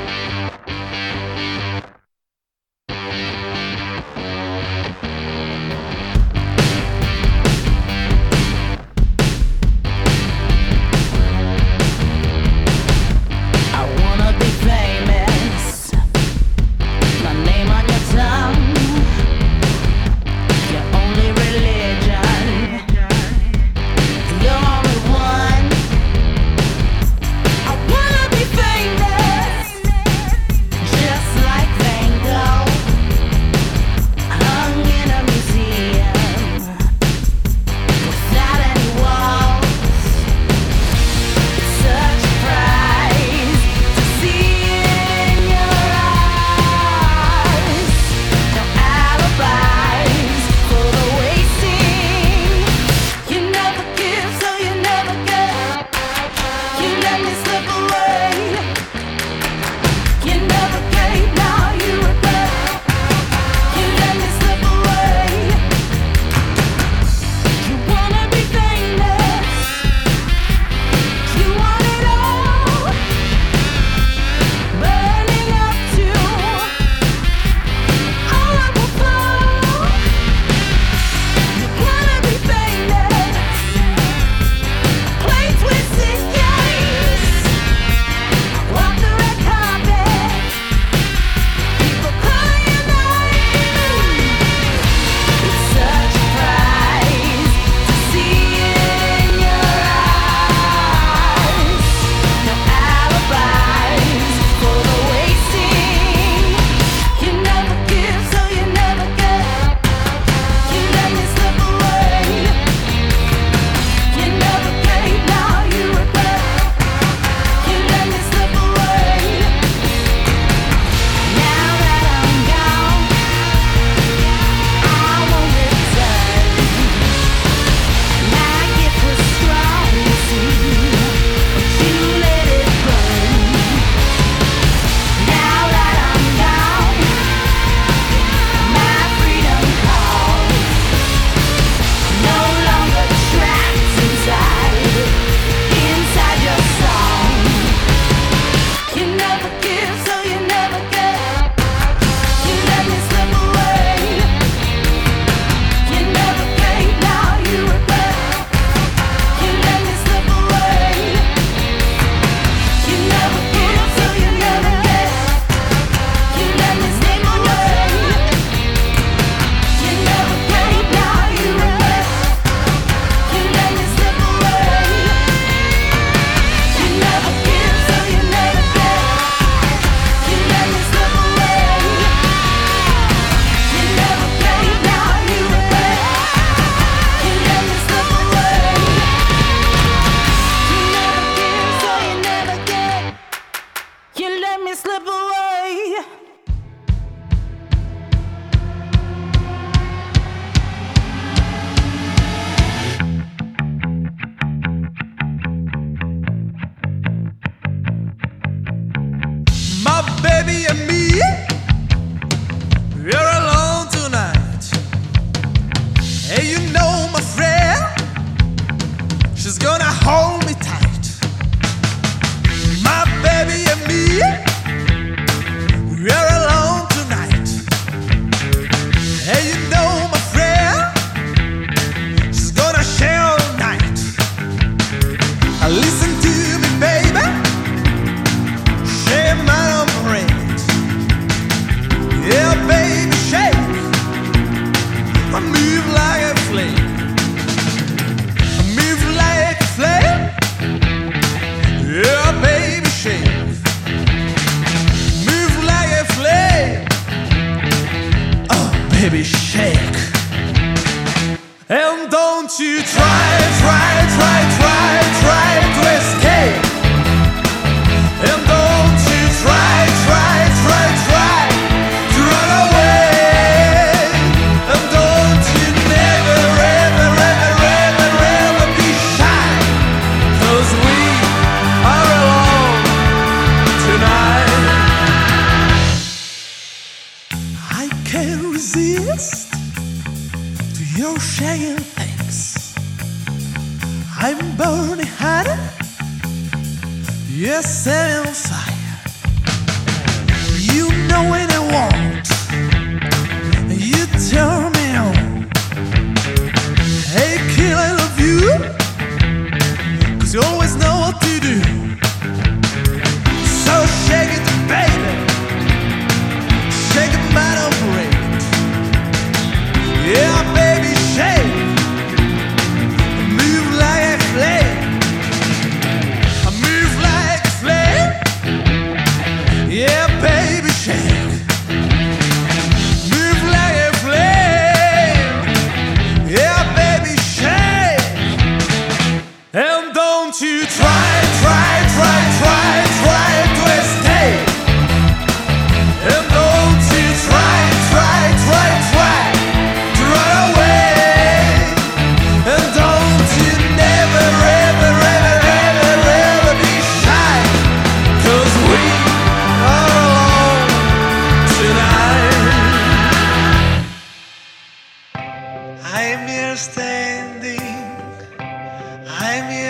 I'm here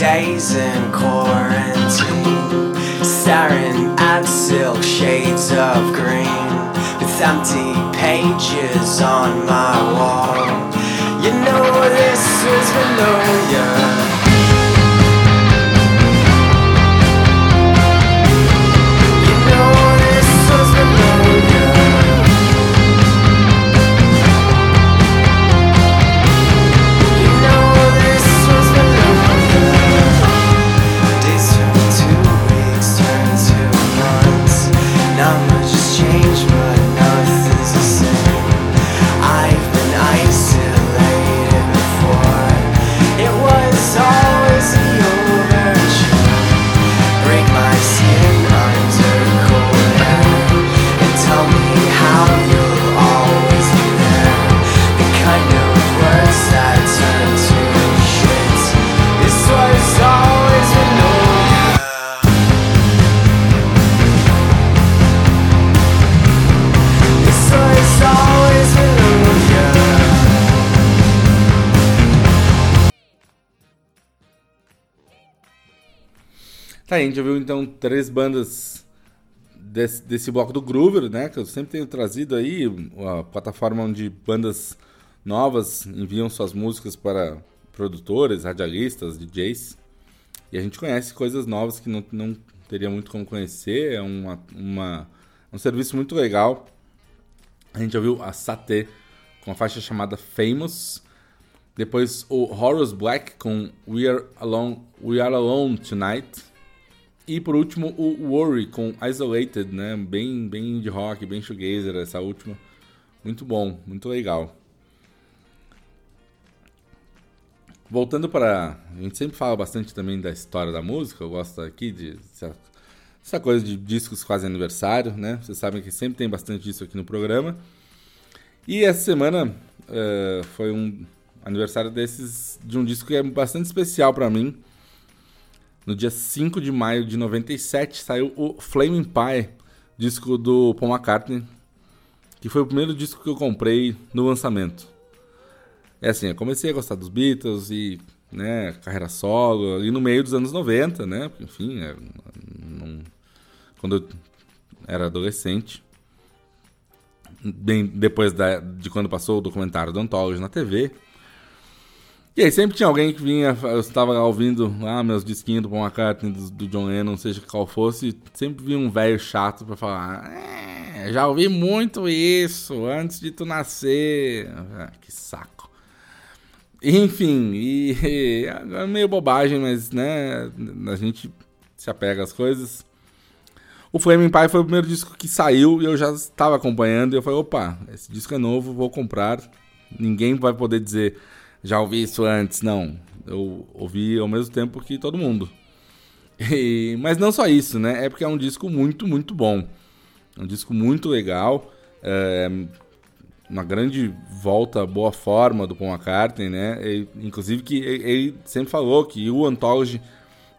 days in quarantine, staring at silk shades of green, with empty pages on my wall. You know this was familiar. A gente já viu então três bandas desse, desse bloco do Groover, né? Que eu sempre tenho trazido aí, a plataforma onde bandas novas enviam suas músicas para produtores, radialistas, DJs. E a gente conhece coisas novas que não, não teria muito como conhecer. É uma, uma, um serviço muito legal. A gente já viu a Satê com a faixa chamada Famous. Depois o Horus Black com We Are Alone, We Are Alone Tonight. E por último o Worry com Isolated, né? Bem, bem de rock, bem shoegazer essa última. Muito bom, muito legal. Voltando para. A gente sempre fala bastante também da história da música. Eu gosto aqui de. Essa, coisa de discos quase aniversário, né? Vocês sabem que sempre tem bastante disso aqui no programa. E essa semana eh, foi um aniversário desses. de um disco que é bastante especial para mim. No dia 5 de maio de 97 saiu o Flaming Pie, disco do Paul McCartney, que foi o primeiro disco que eu comprei no lançamento. É assim, eu comecei a gostar dos Beatles e, né, carreira solo, ali no meio dos anos 90, né, enfim, é, não- quando eu era adolescente, bem depois da- de quando passou o documentário do Anthology na TV. E aí sempre tinha alguém que vinha, eu estava lá ouvindo ah, meus disquinhos do Paul McCartney, do, do John Lennon, seja qual fosse, sempre vinha um velho chato pra falar, é, já ouvi muito isso antes de tu nascer. Ah, que saco. Enfim, e, e é meio bobagem, mas né, a gente se apega às coisas. O Flaming Pie foi o primeiro disco que saiu e eu já estava acompanhando. E eu falei: opa, esse disco é novo, vou comprar. Ninguém vai poder dizer, já ouvi isso antes. Não, eu ouvi ao mesmo tempo que todo mundo. E- mas não só isso, né? É porque é um disco muito, muito bom. É um disco muito legal. É, uma grande volta, boa forma do Paul McCartney, né? Inclusive que ele, sempre falou que o Anthology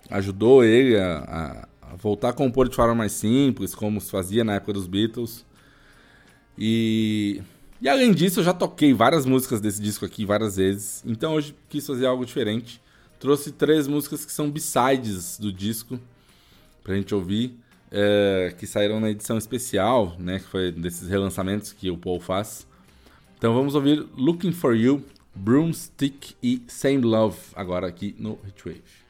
ajudou ele a- a voltar a compor de forma mais simples, como se fazia na época dos Beatles. E, e além disso, eu já toquei várias músicas desse disco aqui várias vezes. Então hoje quis fazer algo diferente. Trouxe três músicas que são b-sides do disco pra gente ouvir, é, que saíram na edição especial, né? Que foi desses relançamentos que o Paul faz. Então vamos ouvir Looking for You, Broomstick e Same Love agora aqui no Hitwave.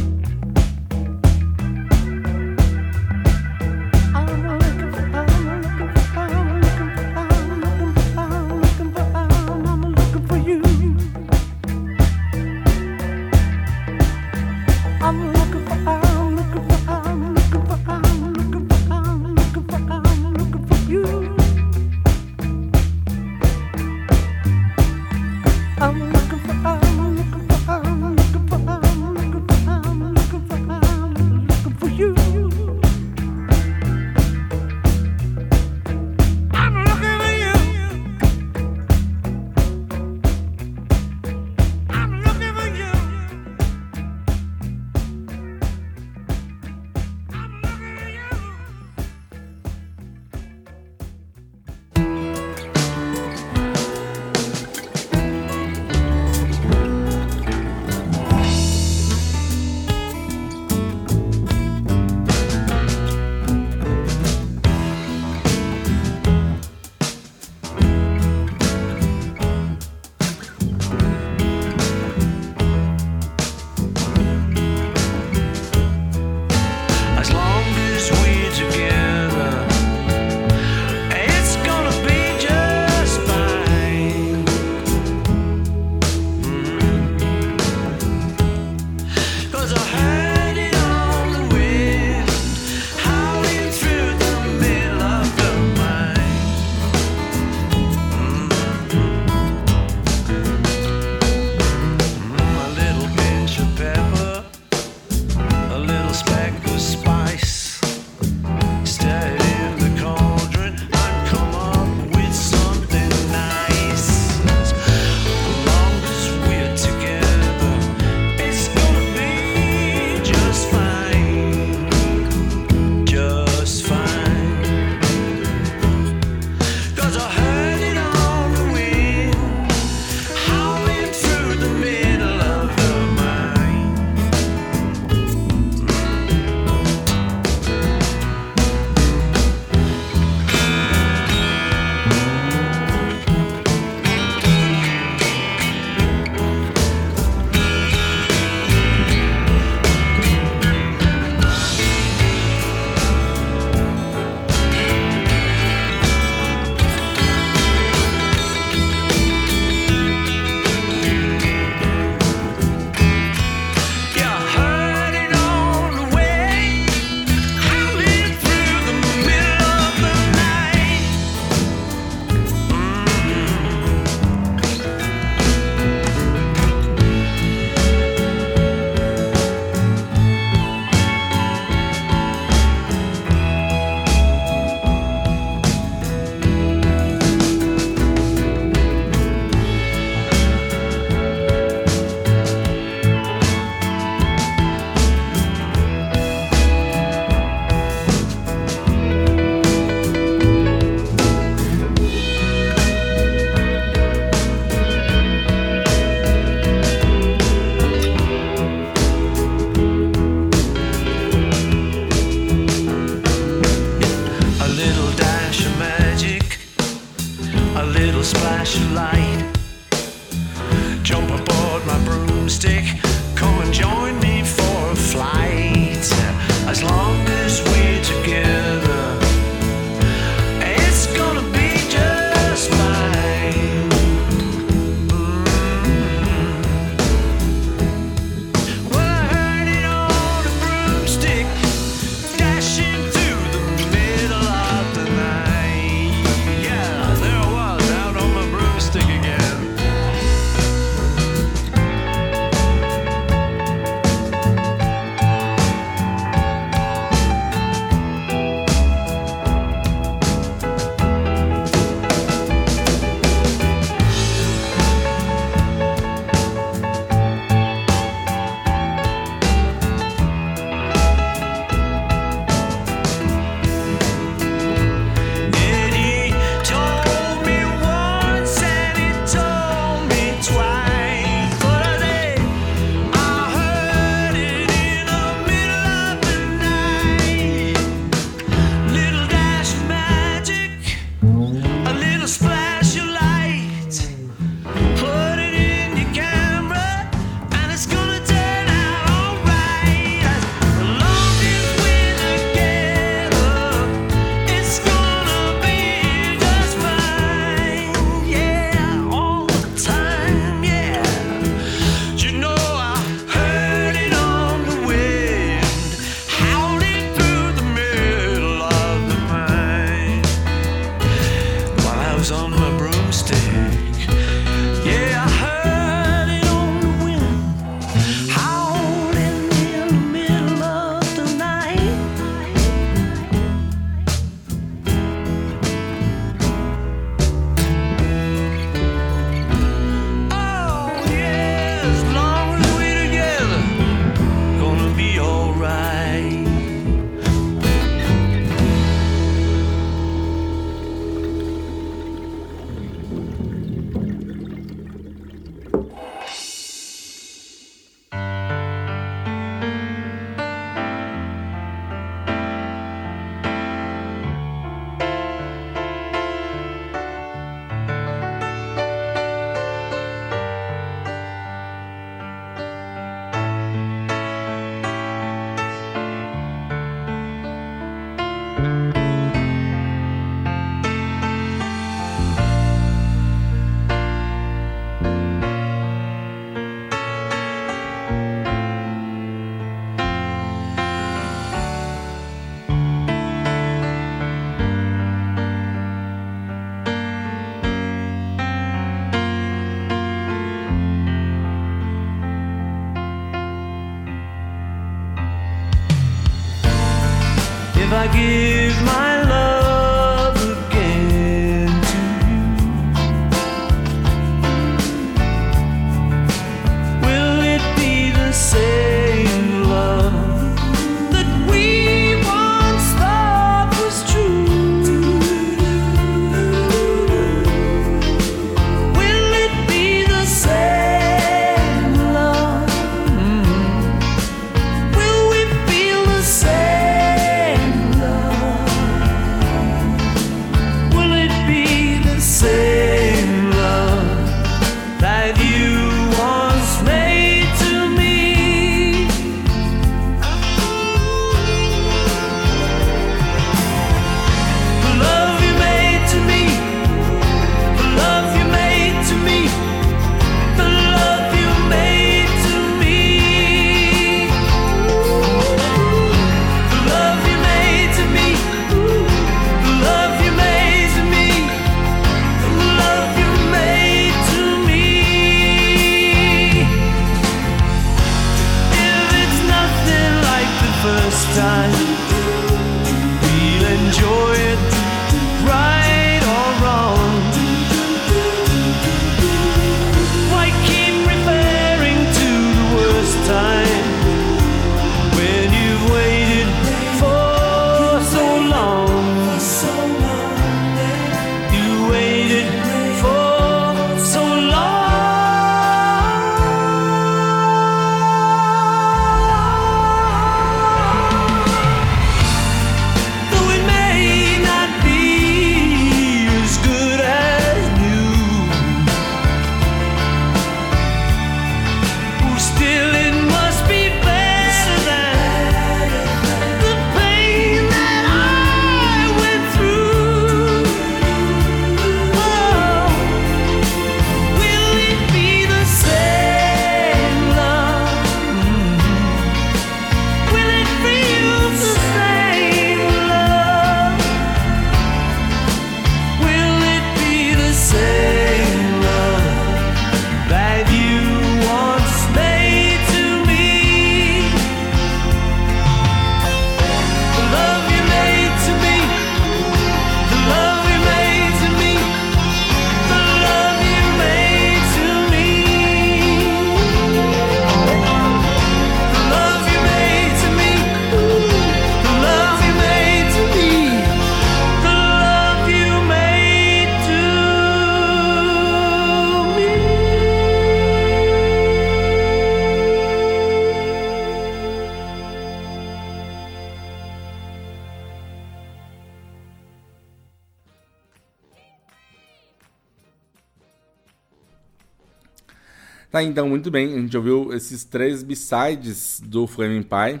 Tá, então, muito bem. A gente ouviu esses três B-sides do Flaming Pie.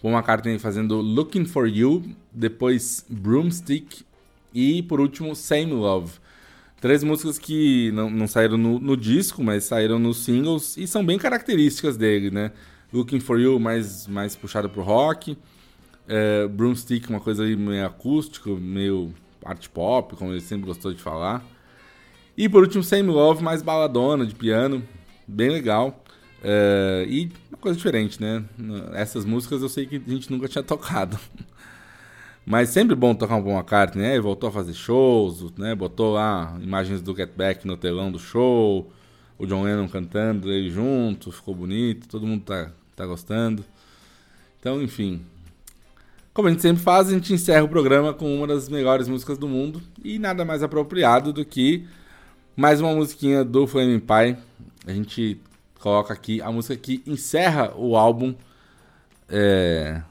Paul McCartney fazendo Looking For You, depois Broomstick e, por último, Same Love. Três músicas que não, não saíram no, no disco, mas saíram nos singles e são bem características dele, né? Looking For You mais, mais puxado pro rock. É, Broomstick, uma coisa meio acústico, meio art pop, como ele sempre gostou de falar. E por último, Same Love, mais baladona de piano, bem legal. É, e uma coisa diferente, né? Essas músicas eu sei que a gente nunca tinha tocado. Mas sempre bom tocar um bom McCartney, né? Ele voltou a fazer shows, né? Botou lá imagens do Get Back no telão do show, o John Lennon cantando, ele junto, ficou bonito, todo mundo tá, tá gostando. Então, enfim. Como a gente sempre faz, a gente encerra o programa com uma das melhores músicas do mundo. E nada mais apropriado do que mais uma musiquinha do Flaming Pie. A gente coloca aqui a música que encerra o álbum é,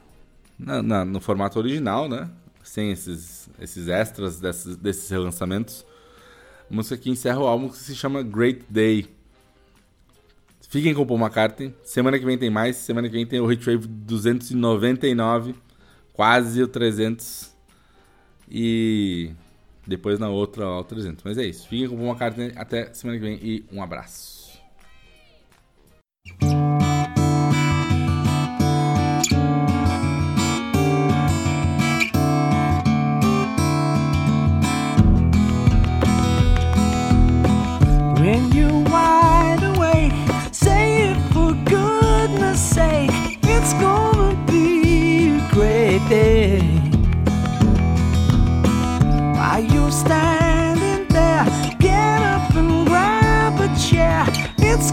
na- na- no formato original, né? Sem esses, esses extras desses, desses relançamentos. A música que encerra o álbum que se chama Great Day. Fiquem com o Paul McCartney. Semana que vem tem mais. Semana que vem tem o Hit Wave 299. Quase o 300. E depois na outra ó, o 300. Mas é isso. Fiquem com Paul McCartney. Até semana que vem e um abraço.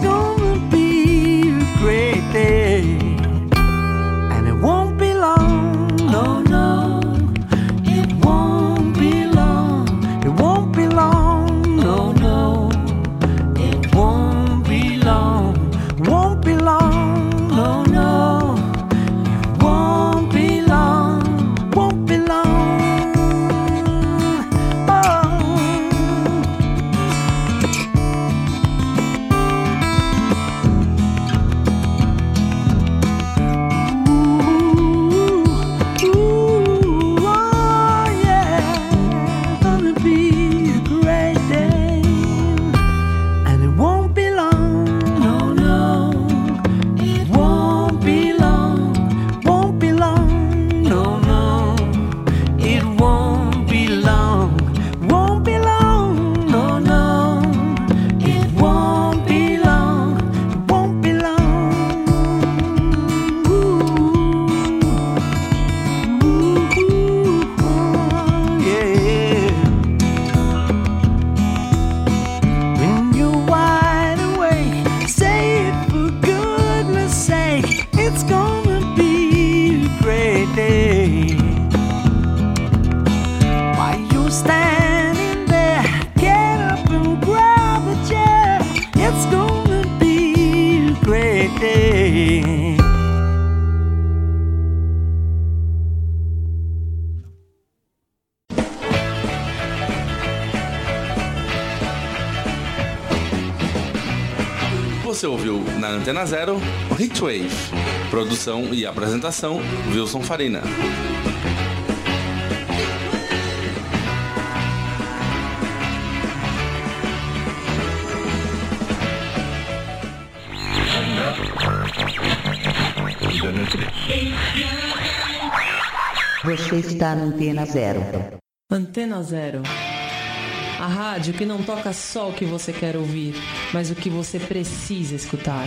school. Antena Zero Hitwave. Produção e apresentação Wilson Farina. Você está na Antena Zero. Antena Zero. A rádio que não toca só o que você quer ouvir, mas o que você precisa escutar.